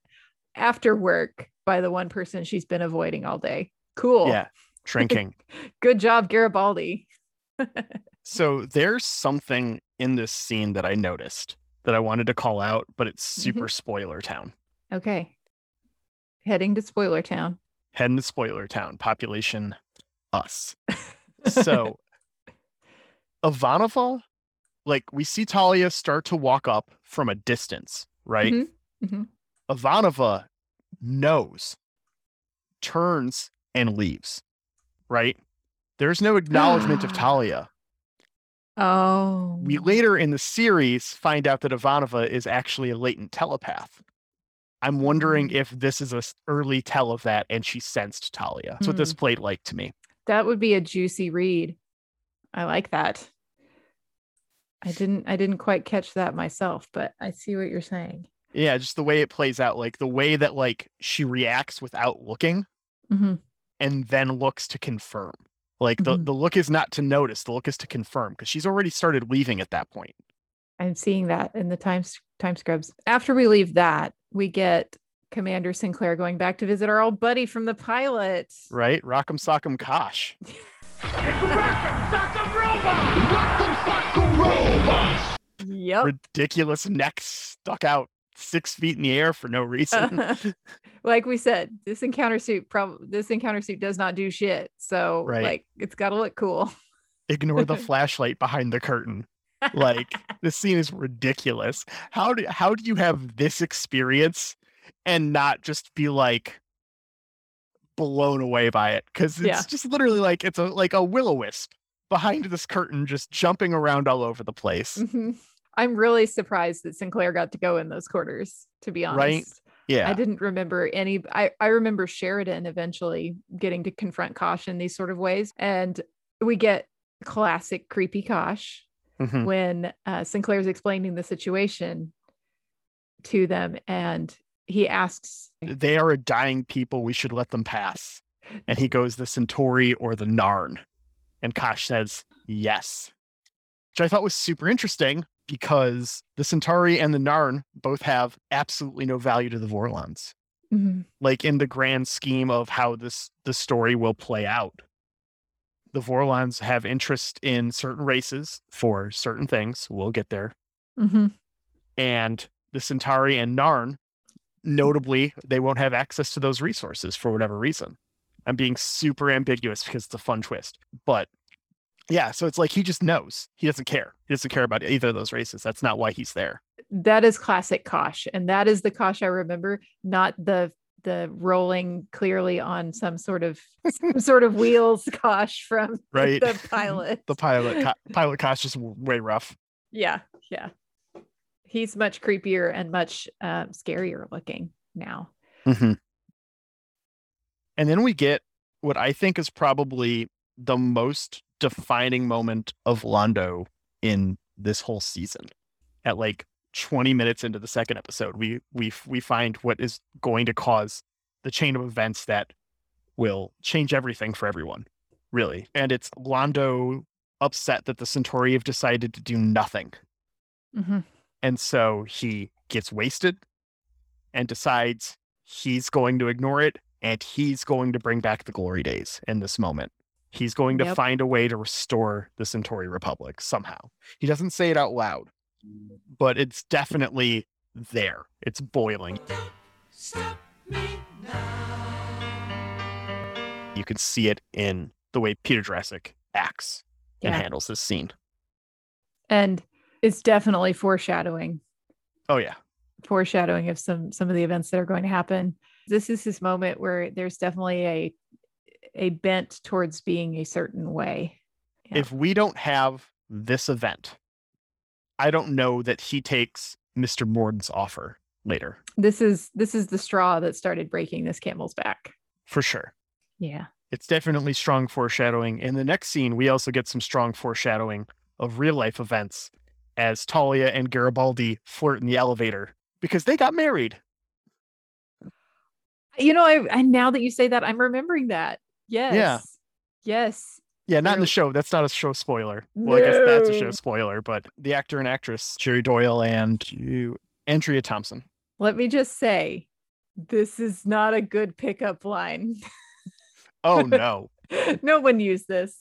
after work by the one person she's been avoiding all day. Cool. Yeah. Drinking. Good job, Garibaldi. so there's something in this scene that I noticed that I wanted to call out, but it's super spoiler town. Okay. Heading to Spoiler Town. Heading to spoiler town, population us. So Ivanova, like we see Talia start to walk up from a distance, right? Mhm, mhm. Ivanova knows, turns and leaves, right? There's no acknowledgement of Talia. Oh. We later in the series find out that Ivanova is actually a latent telepath. I'm wondering if this is a early tell of that and she sensed Talia. That's what this Hmm. played like to me. That would be a juicy read. I like that. I didn't I didn't quite catch that myself, but I see what you're saying. Yeah, just the way it plays out, like the way that like she reacts without looking Mhm. and then looks to confirm. Like the, Mhm. the look is not to notice, the look is to confirm because she's already started leaving at that point. I'm seeing that in the time time scrubs. After we leave that, we get Commander Sinclair going back to visit our old buddy from the pilot. Right? Rock'em sock'em kosh. Yep. Ridiculous neck stuck out six feet in the air for no reason. like we said, this encounter suit probably this encounter suit does not do shit. So Right. like it's gotta look cool. Ignore the flashlight behind the curtain. Like this scene is ridiculous. How do how do you have this experience and not just be like blown away by it? Because it's Yeah. just literally like it's a like a will o wisp behind this curtain, just jumping around all over the place. Mhm. I'm really surprised that Sinclair got to go in those quarters, to be honest. Right? Yeah. I didn't remember any I, I remember Sheridan eventually getting to confront Kosh in these sort of ways. And we get classic creepy Kosh Mhm. when uh, Sinclair's explaining the situation to them, and he asks, They are a dying people. We should let them pass. And he goes, the Centauri or the Narn. And Kosh says, yes. Which I thought was super interesting because the Centauri and the Narn both have absolutely no value to the Vorlons. Mhm. Like in the grand scheme of how this the story will play out. The Vorlons have interest in certain races for certain things. We'll get there. Mhm. And the Centauri and Narn, notably, they won't have access to those resources for whatever reason. I'm being super ambiguous because it's a fun twist. But yeah, so it's like he just knows. He doesn't care. He doesn't care about either of those races. That's not why he's there. that is classic Kosh, and that is the Kosh I remember, not the the rolling clearly on some sort of some sort of wheels Kosh from Right. the pilot. The pilot, pilot Kosh is way rough. yeah, yeah. He's much creepier and much um, scarier looking now. And then we get what I think is probably the most defining moment of Londo in this whole season. At like 20 minutes into the second episode, we we we find what is going to cause the chain of events that will change everything for everyone, really. And it's Londo upset that the Centauri have decided to do nothing. Mhm. And so he gets wasted and decides he's going to ignore it and he's going to bring back the glory days in this moment. He's going to Yep. find a way to restore the Centauri Republic somehow. He doesn't say it out loud, but it's definitely there. It's boiling. You can see it in the way Peter Jurasik acts and handles this scene. And it's definitely foreshadowing Oh yeah. foreshadowing of some some of the events that are going to happen. This is this moment where there's definitely a a bent towards being a certain way. Yeah. If we don't have this event, I don't know that he takes Mr. Morden's offer later, This is this is the straw that started breaking this camel's back. for sure. Yeah. It's definitely strong foreshadowing. In the next scene, we also get some strong foreshadowing of real life events as Talia and Garibaldi flirt in the elevator because they got married. You know, I, I now that you say that, I'm remembering that. Yes. Yeah. Yes. Yeah, not in the show. That's not a show spoiler. Well, I guess that's a show spoiler, but the actor and actress, Jerry Doyle and you, Andrea Thompson. Let me just say, this is not a good pickup line. Oh no. no one used this.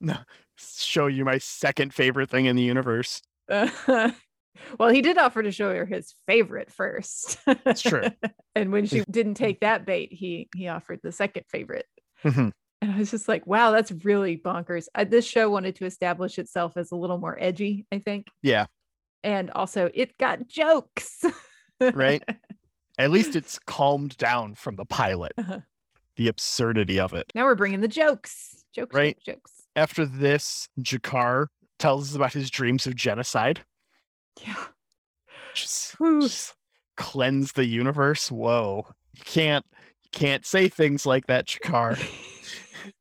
No, Show you my second favorite thing in the universe. well, he did offer to show her his favorite first. That's true. and when she didn't take that bait, he he offered the second favorite. Mhm. And I was just like, wow, that's really bonkers. Uh, this show wanted to establish itself as a little more edgy, I think. Yeah, And also, it got jokes. right? At least it's calmed down from the pilot. Uh-huh. The absurdity of it. now we're bringing the jokes. Jokes, Right. jokes, jokes. After this, G'Kar tells us about his dreams of genocide. Yeah. Just, just cleanse the universe. Whoa. You can't can't say things like that, G'Kar.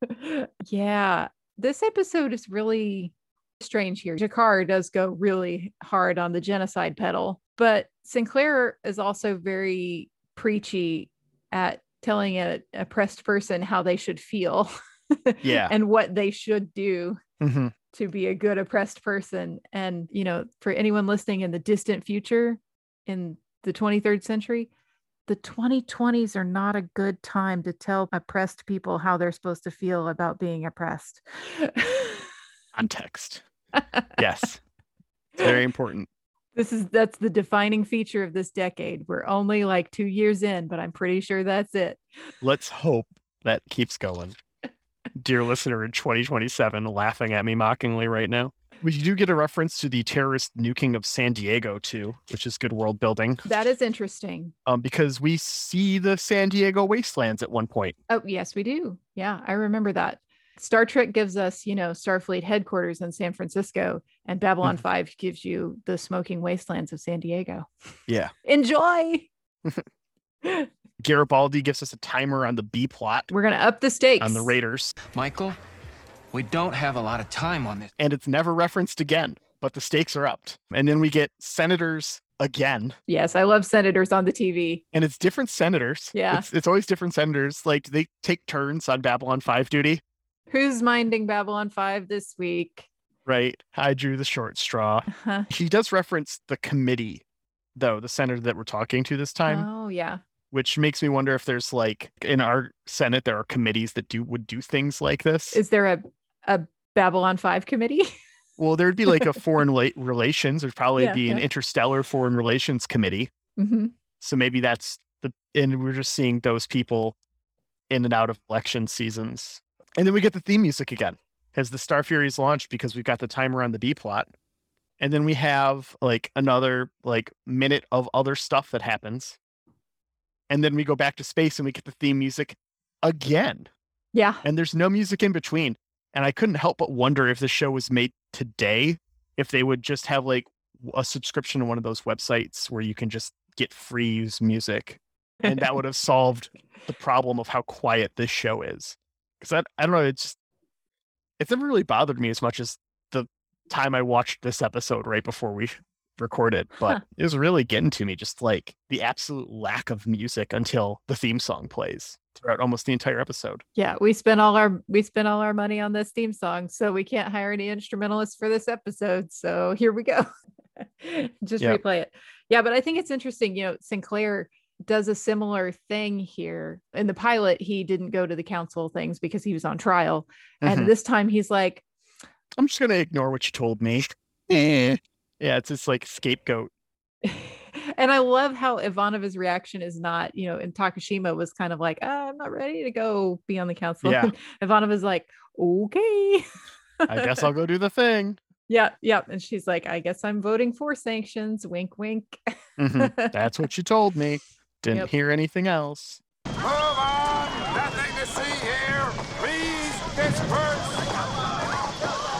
yeah. This episode is really strange here. G'Kar does go really hard on the genocide pedal, but Sinclair is also very preachy at telling a oppressed person how they should feel Yeah. and what they should do Mhm. to be a good oppressed person. And, you know, for anyone listening in the distant future in the 23rd century, the 2020s are not a good time to tell oppressed people how they're supposed to feel about being oppressed. Context. Yes. It's very important. This is that's the defining feature of this decade. We're only like 2 years in, but I'm pretty sure that's it. Let's hope that keeps going. Dear listener in 2027, laughing at me mockingly right now. We do get a reference to the terrorist nuking of San Diego too, which is good world building. That is interesting. Um, because we see the San Diego wastelands at one point. Oh, yes, we do. Yeah, I remember that. Star Trek gives us, you know, Starfleet headquarters in San Francisco, and Babylon 5 gives you the smoking wastelands of San Diego. Yeah. Enjoy. Garibaldi gives us a timer on the B plot We're going to up the stakes. on the Raiders, Michael, we don't have a lot of time on this. and it's never referenced again. but the stakes are upped. And then we get senators again, Yes, I love senators on the TV. and it's different senators. Yeah. It's, it's always different senators. Like they take turns on Babylon 5 duty, Who's minding Babylon 5 this week? right? I drew the short straw. Uh-huh. He does reference the committee, though, the senator that we're talking to this time, Oh, yeah. which makes me wonder if there's like in our Senate, there are committees that do would do things like this. Is there a, a Babylon 5 committee? well, there'd be like a foreign la- relations, there'd probably Yeah, be an yeah. interstellar foreign relations committee. hmm So maybe that's the, and we're just seeing those people in and out of election seasons. And then we get the theme music again as the Star Fury is launched because we've got the timer on the B plot. And then we have like another like minute of other stuff that happens. And then we go back to space and we get the theme music again. Yeah. And there's no music in between. And I couldn't help but wonder if the show was made today, if they would just have like a subscription to one of those websites where you can just get free use music. And that would have solved the problem of how quiet this show is. Because I, I don't know, it's just, it's never really bothered me as much as the time I watched this episode right before we recorded. But Huh. it was really getting to me, just like the absolute lack of music until the theme song plays throughout almost the entire episode. Yeah, we spent all our we spent all our money on this theme song, so we can't hire any instrumentalists for this episode. So here we go. Just Yep. replay it. Yeah, but I think it's interesting, you know, Sinclair does a similar thing here. In the pilot, he didn't go to the council things because he was on trial. Mhm. And this time he's like, I'm just gonna ignore what you told me. Eh. Yeah, it's just like scapegoat. and I love how Ivanova's reaction is not, you know, and Takashima was kind of like, ah, I'm not ready to go be on the council. Yeah. Ivanova's like, okay. I guess I'll go do the thing. Yeah, yeah. And she's like, I guess I'm voting for sanctions. Wink, wink. Mhm. That's what you told me. Didn't Yep. hear anything else. Move on! Nothing to see here! Please disperse!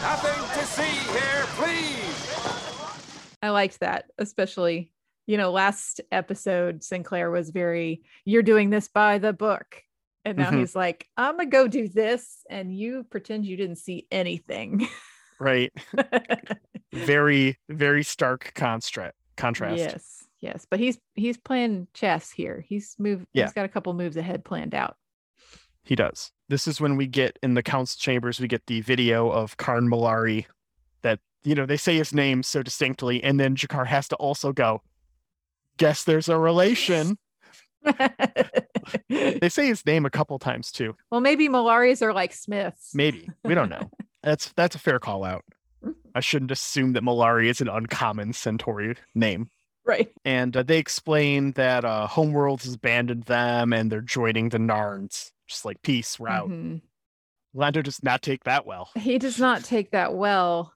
Nothing to see here, please! I liked that, especially, you know, last episode, Sinclair was very, you're doing this by the book. And now Mhm. he's like, I'm going to go do this. And you pretend you didn't see anything. Right. very, very stark constra- contrast. yes, yes. But he's, he's playing chess here. He's moved, Yeah. he's got a couple moves ahead planned out. He does. This is when we get in the council chambers, we get the video of Carn Mollari that, you know, they say his name so distinctly. And then G'Kar has to also go, guess there's a relation. They say his name a couple times too. well, maybe Mollaris are like Smiths. Maybe. We don't know. that's that's a fair call out. I shouldn't assume that Mollari is an uncommon Centauri name. Right. And uh, they explain that uh, Homeworlds has abandoned them and they're joining the Narns. Just like, peace, we're out. Mhm. Londo does not take that well. He does not take that well.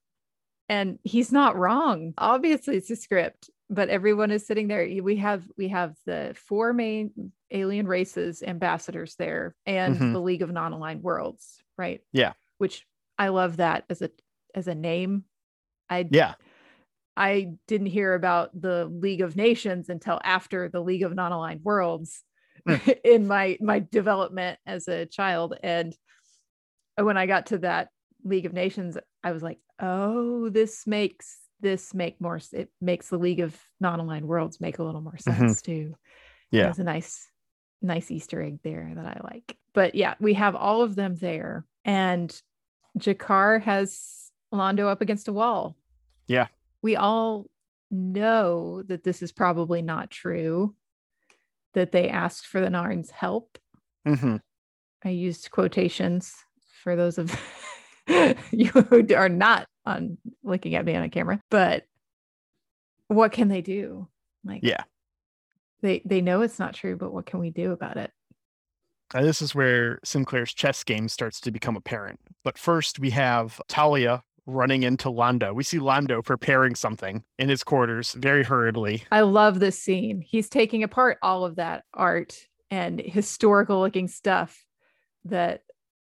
And he's not wrong. Obviously, it's a script, but everyone is sitting there. We have we have the four main alien races ambassadors there and Mhm. the League of Non-Aligned Worlds, right? Yeah. Which I love that as a as a name. I Yeah. I didn't hear about the League of Nations until after the League of Non-Aligned Worlds in my my development as a child. And when I got to that League of Nations, I was like, oh, this makes this make more it makes the League of Non-Aligned Worlds make a little more sense too. Yeah. it's a nice nice Easter egg there that I like. But yeah, we have all of them there. And G'Kar has Londo up against a wall Yeah. we all know that this is probably not true, that they asked for the Narns' help. hmm I used quotations for those of you who are not on looking at me on a camera, but what can they do? Like, Yeah. they they know it's not true, but what can we do about it? And this is where Sinclair's chess game starts to become apparent. But first, we have Talia running into Londo. We see Londo preparing something in his quarters very hurriedly. I love this scene. He's taking apart all of that art and historical looking stuff that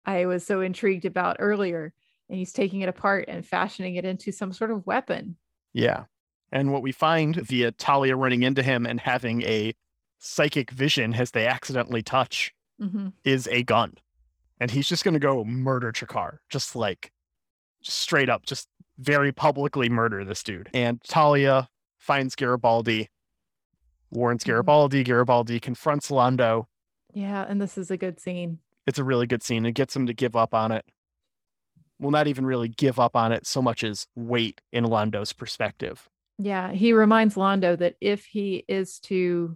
I was so intrigued about earlier. And he's taking it apart and fashioning it into some sort of weapon. Yeah. And what we find via Talia running into him and having a psychic vision as they accidentally touch Mhm. is a gun. And he's just going to go murder G'Kar, just like, just straight up, just very publicly murder this dude. And Talia finds Garibaldi, warns Garibaldi. Garibaldi confronts Londo. Yeah, and this is a good scene. It's a really good scene. It gets him to give up on it. Well, not even really give up on it so much as wait in Londo's perspective. Yeah, he reminds Londo that if he is to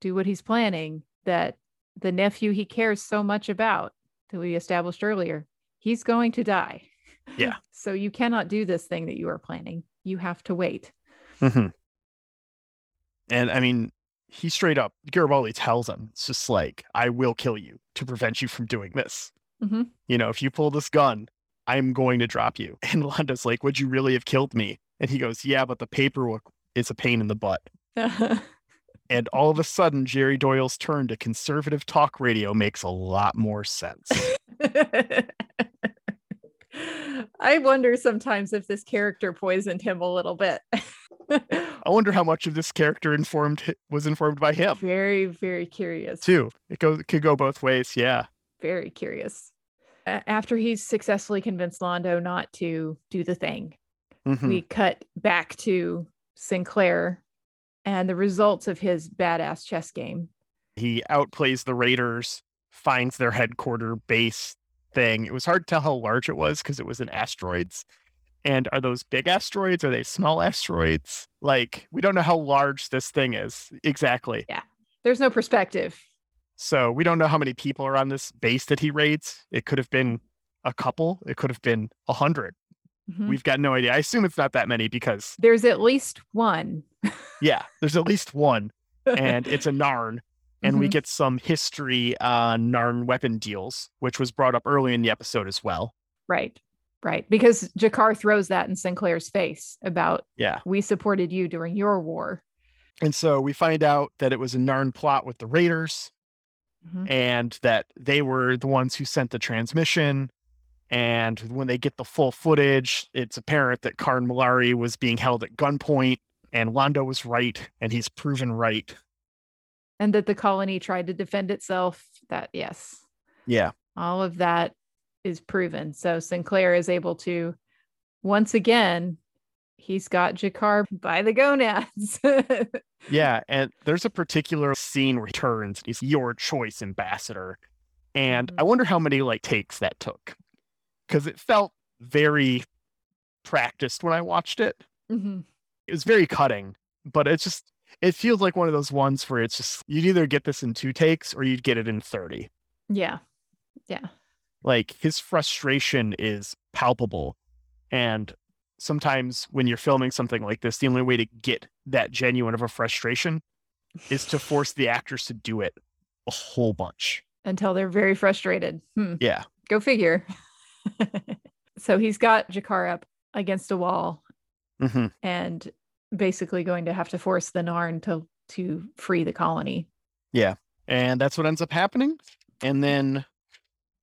do what he's planning, that the nephew he cares so much about that we established earlier, he's going to die. Yeah. So you cannot do this thing that you are planning. You have to wait. Mm-hmm. And I mean, he straight up, Garibaldi tells him, it's just like, I will kill you to prevent you from doing this. Mm-hmm. You know, if you pull this gun, I'm going to drop you. And Londo's like, Would you really have killed me? And he goes, Yeah, but the paperwork is a pain in the butt. and all of a sudden, Jerry Doyle's turn to conservative talk radio makes a lot more sense. I wonder sometimes if this character poisoned him a little bit. I wonder how much of this character informed was informed by him. Very, very curious. Too. It it could go both ways. Yeah. Very curious. After he's successfully convinced Londo not to do the thing, Mhm. we cut back to Sinclair and the results of his badass chess game. He outplays the Raiders, finds their headquarter base thing. It was hard to tell how large it was because it was in asteroids. And are those big asteroids? Are they small asteroids? Like, we don't know how large this thing is exactly. Yeah. There's no perspective. So we don't know how many people are on this base that he raids. It could have been a couple, it could have been a 100 Mhm. We've got no idea. I assume it's not that many because, There's at least one. yeah, there's at least one, and it's a Narn. And we Mhm. get some history on Narn weapon deals, which was brought up early in the episode as well. Right. Right. Because G'Kar throws that in Sinclair's face about Yeah. we supported you during your war. And so we find out that it was a Narn plot with the Raiders Mhm. and that they were the ones who sent the transmission. And when they get the full footage, it's apparent that Carn Mollari was being held at gunpoint and Londo was right and he's proven right. And that the colony tried to defend itself. That, yes, Yeah. all of that is proven. So Sinclair is able to, once again, he's got G'Kar by the gonads. Yeah. And there's a particular scene where he turns, he's your choice ambassador. And I wonder how many like takes that took. Because it felt very practiced when I watched it. Mhm. it was very cutting, but it's just it feels like one of those ones where it's just you'd either get this in two takes or you'd get it in 30. Yeah. Yeah. Like his frustration is palpable. And sometimes when you're filming something like this, the only way to get that genuine of a frustration is to force the actors to do it a whole bunch. Until they're very frustrated. Hmm. Yeah. Go figure. so he's got G'Kar up against a wall hmm and basically going to have to force the Narn to to free the colony. Yeah. And that's what ends up happening. And then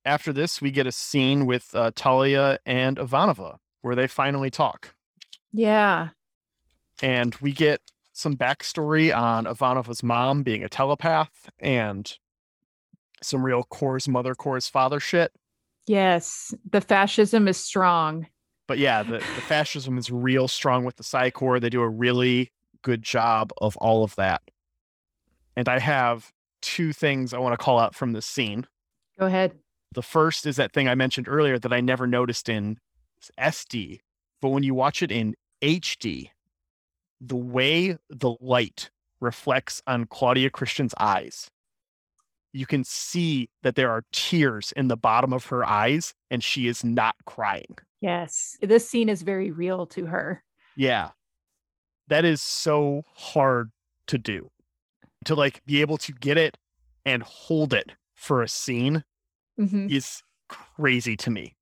after this, we get a scene with uh, Talia and Ivanova where they finally talk. Yeah. and we get some backstory on Ivanova's mom being a telepath and some real Core's mother, Core's father shit. Yes. The fascism is strong. But yeah, the, the fascism is real strong with the Psi Corps. They do a really good job of all of that. And I have two things I want to call out from this scene. Go ahead. The first is that thing I mentioned earlier that I never noticed in SD, but when you watch it in HD, the way the light reflects on Claudia Christian's eyes, you can see that there are tears in the bottom of her eyes and she is not crying. Yes. This scene is very real to her. Yeah. That is so hard to do. To like be able to get it and hold it for a scene Mhm. is crazy to me.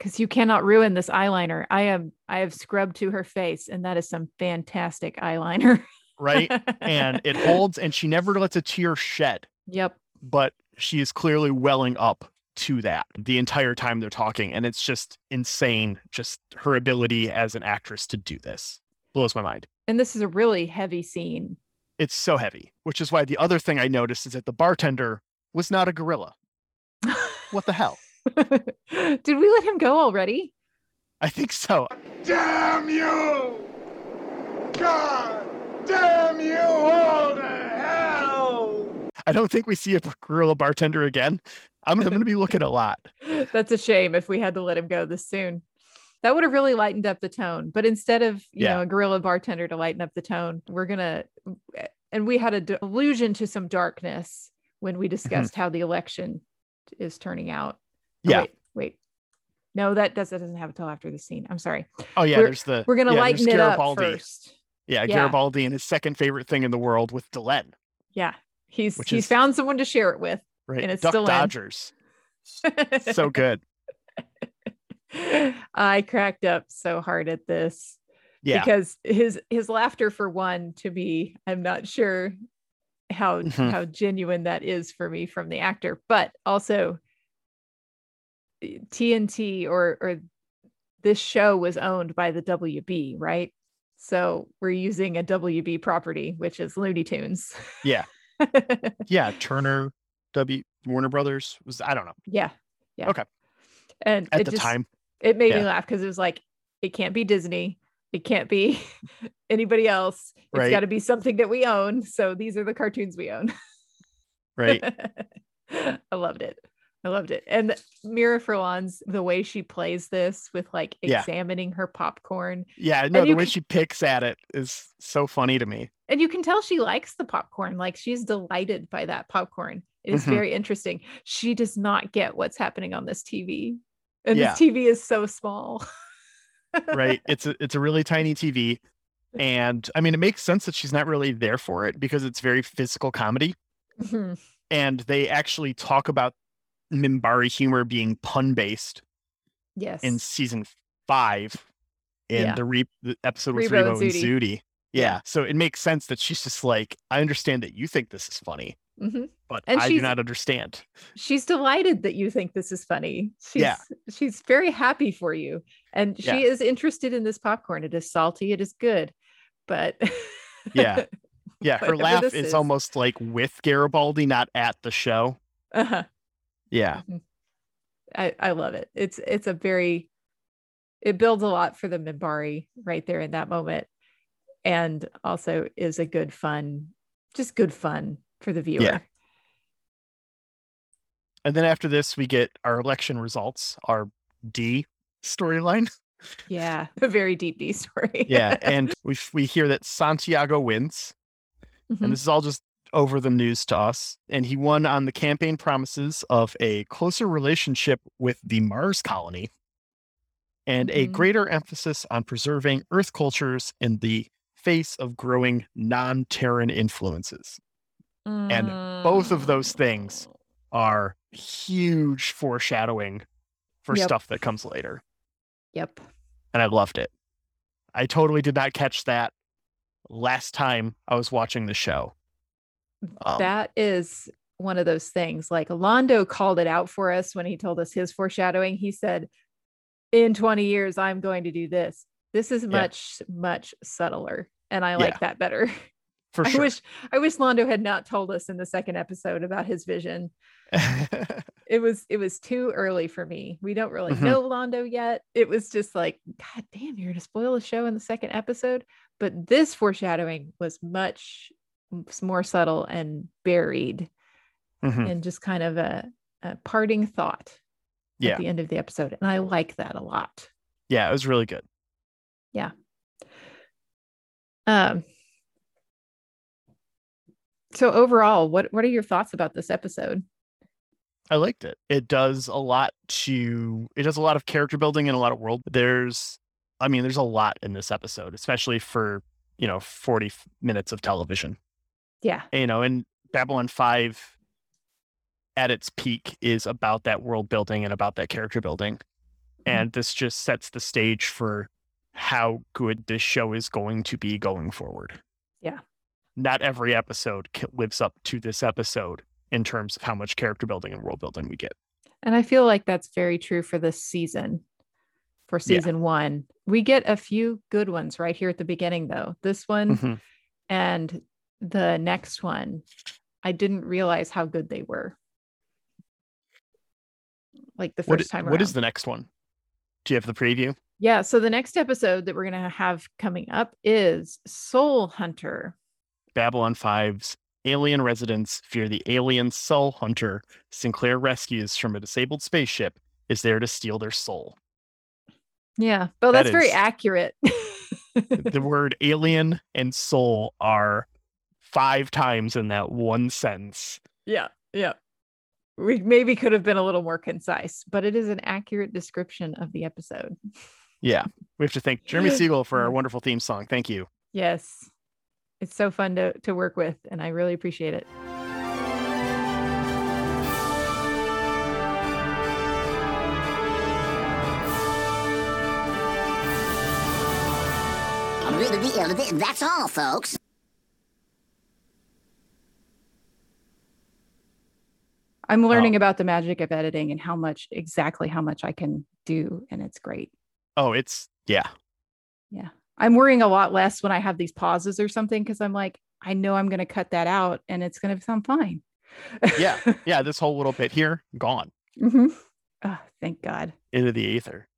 Because you cannot ruin this eyeliner. I am I have scrubbed to her face, and that is some fantastic eyeliner. right? and it holds, and she never lets a tear shed, Yep. but she is clearly welling up to that the entire time they're talking. And it's just insane, just her ability as an actress to do this blows my mind. And this is a really heavy scene. It's so heavy, which is why the other thing I noticed is that the bartender was not a gorilla. What the hell? Did we let him go already? I think so. damn you! God damn you all to hell! I don't think we see a gorilla bartender again. I'm, I'm going to be looking a lot. That's a shame if we had to let him go this soon. That would have really lightened up the tone. But instead of, you Yeah. know, a gorilla bartender to lighten up the tone, we're going to, and we had a allusion to some darkness when we discussed mm-hmm. how the election is turning out. Oh, Yeah. Wait, wait. No, that does, that doesn't have until after the scene. I'm sorry. Oh yeah, We're- there's the We're to yeah, lighten it up Garibaldi. first. Yeah, Yeah. Garibaldi and his second favorite thing in the world with Delenn, Yeah. He's, Which he's is- found someone to share it with. right? And it's Duck still. Dodgers. so good. I cracked up so hard at this. Yeah. Because his his laughter for one to me, I'm not sure how Mhm. how genuine that is for me from the actor, but also TNT or or this show was owned by the WB, right? So we're using a WB property, which is Looney Tunes. Yeah. yeah. Turner, W Warner Brothers was I don't know. Yeah. Yeah. Okay. And At the just- time. it made me laugh because it was like, it can't be Disney. It can't be anybody else. It's Right. got to be something that we own. So these are the cartoons we own. Right. I loved it. I loved it. And Mira Furlan's the way she plays this with like Yeah. examining her popcorn. Yeah, no, the way can- she picks at it is so funny to me. And you can tell she likes the popcorn. Like she's delighted by that popcorn. It is Mhm. very interesting. She does not get what's happening on this TV. And Yeah. this TV is so small. right? It's a it's a really tiny TV. And I mean it makes sense that she's not really there for it because it's very physical comedy. Mhm. And they actually talk about Minbari humor being pun based yes. in season five in Yeah. the, re- the episode with Rebo Rebo and Zooty. Zooty. Yeah. So it makes sense that she's just like, I understand that you think this is funny, Mhm. but And I do not understand. she's delighted that you think this is funny. She's Yeah. she's very happy for you. And she Yeah. is interested in this popcorn. It is salty, it is good. But Yeah. Yeah. Her laugh is, is. almost like with Garibaldi, not at the show. uh-huh. Yeah. I, I love it. It's it's a very it builds a lot for the Minbari right there in that moment. And also is a good fun, just good fun for the viewer. Yeah. And then after this, we get our election results, our D storyline. Yeah. A very deep D story. Yeah. and we, we hear that Santiago wins. Mhm. And this is all just over the news to us. And he won on the campaign promises of a closer relationship with the Mars colony and a Mhm. greater emphasis on preserving Earth cultures in the face of growing non Terran influences. And both of those things are huge foreshadowing for Yep. stuff that comes later. Yep. And I loved it. I totally did not catch that last time I was watching the show. Um, that is one of those things. Like Londo called it out for us when he told us his foreshadowing. He said, In 20 years, I'm going to do this. This is Yeah. much, much subtler. And I like Yeah. that better. for sure. I wish I wish Londo had not told us in the second episode about his vision. It was it was too early for me. We don't really Mhm. know Londo yet. It was just like, God damn, you're gonna spoil the show in the second episode. But this foreshadowing was much more subtle and buried Mhm. and just kind of a, a parting thought Yeah. at the end of the episode. And I like that a lot. Yeah, it was really good. Yeah. Um so overall, what what are your thoughts about this episode? I liked it. It does a lot to it does a lot of character building and a lot of world. There's I mean, there's a lot in this episode, especially for, you know, 40 minutes of television. Yeah. You know, and Babylon 5 at its peak is about that world building and about that character building. And this just sets the stage for how good this show is going to be going forward. Yeah. Not every episode lives up to this episode in terms of how much character building and world building we get. And I feel like that's very true for this season. For Yeah. season one, we get a few good ones right here at the beginning, though. This one Mhm. and the next one, I didn't realize how good they were. Like the first i- time What is the next one? Do you have the preview? Yeah. So the next episode that we're going to have coming up is Soul Hunter. Babylon 5's alien residents fear the alien soul hunter Sinclair rescues from a disabled spaceship is there to steal their soul. Yeah. Well, That that's very accurate. the word alien and soul are five times in that one sentence. yeah. Yeah. We maybe could have been a little more concise, but it is an accurate description of the episode. Yeah. We have to thank Jeremy Siegel for our wonderful theme song. Thank you. Yes. It's so fun to, to work with, and I really appreciate it. That's all, folks. I'm Oh. learning about the magic of editing and how much exactly how much I can do, and it's great. Oh, it's yeah. Yeah. I'm worrying a lot less when I have these pauses or something because I'm like, I know I'm going to cut that out and it's going to sound fine. Yeah. Yeah. This whole little bit here, gone hmm Oh, thank God. into the ether.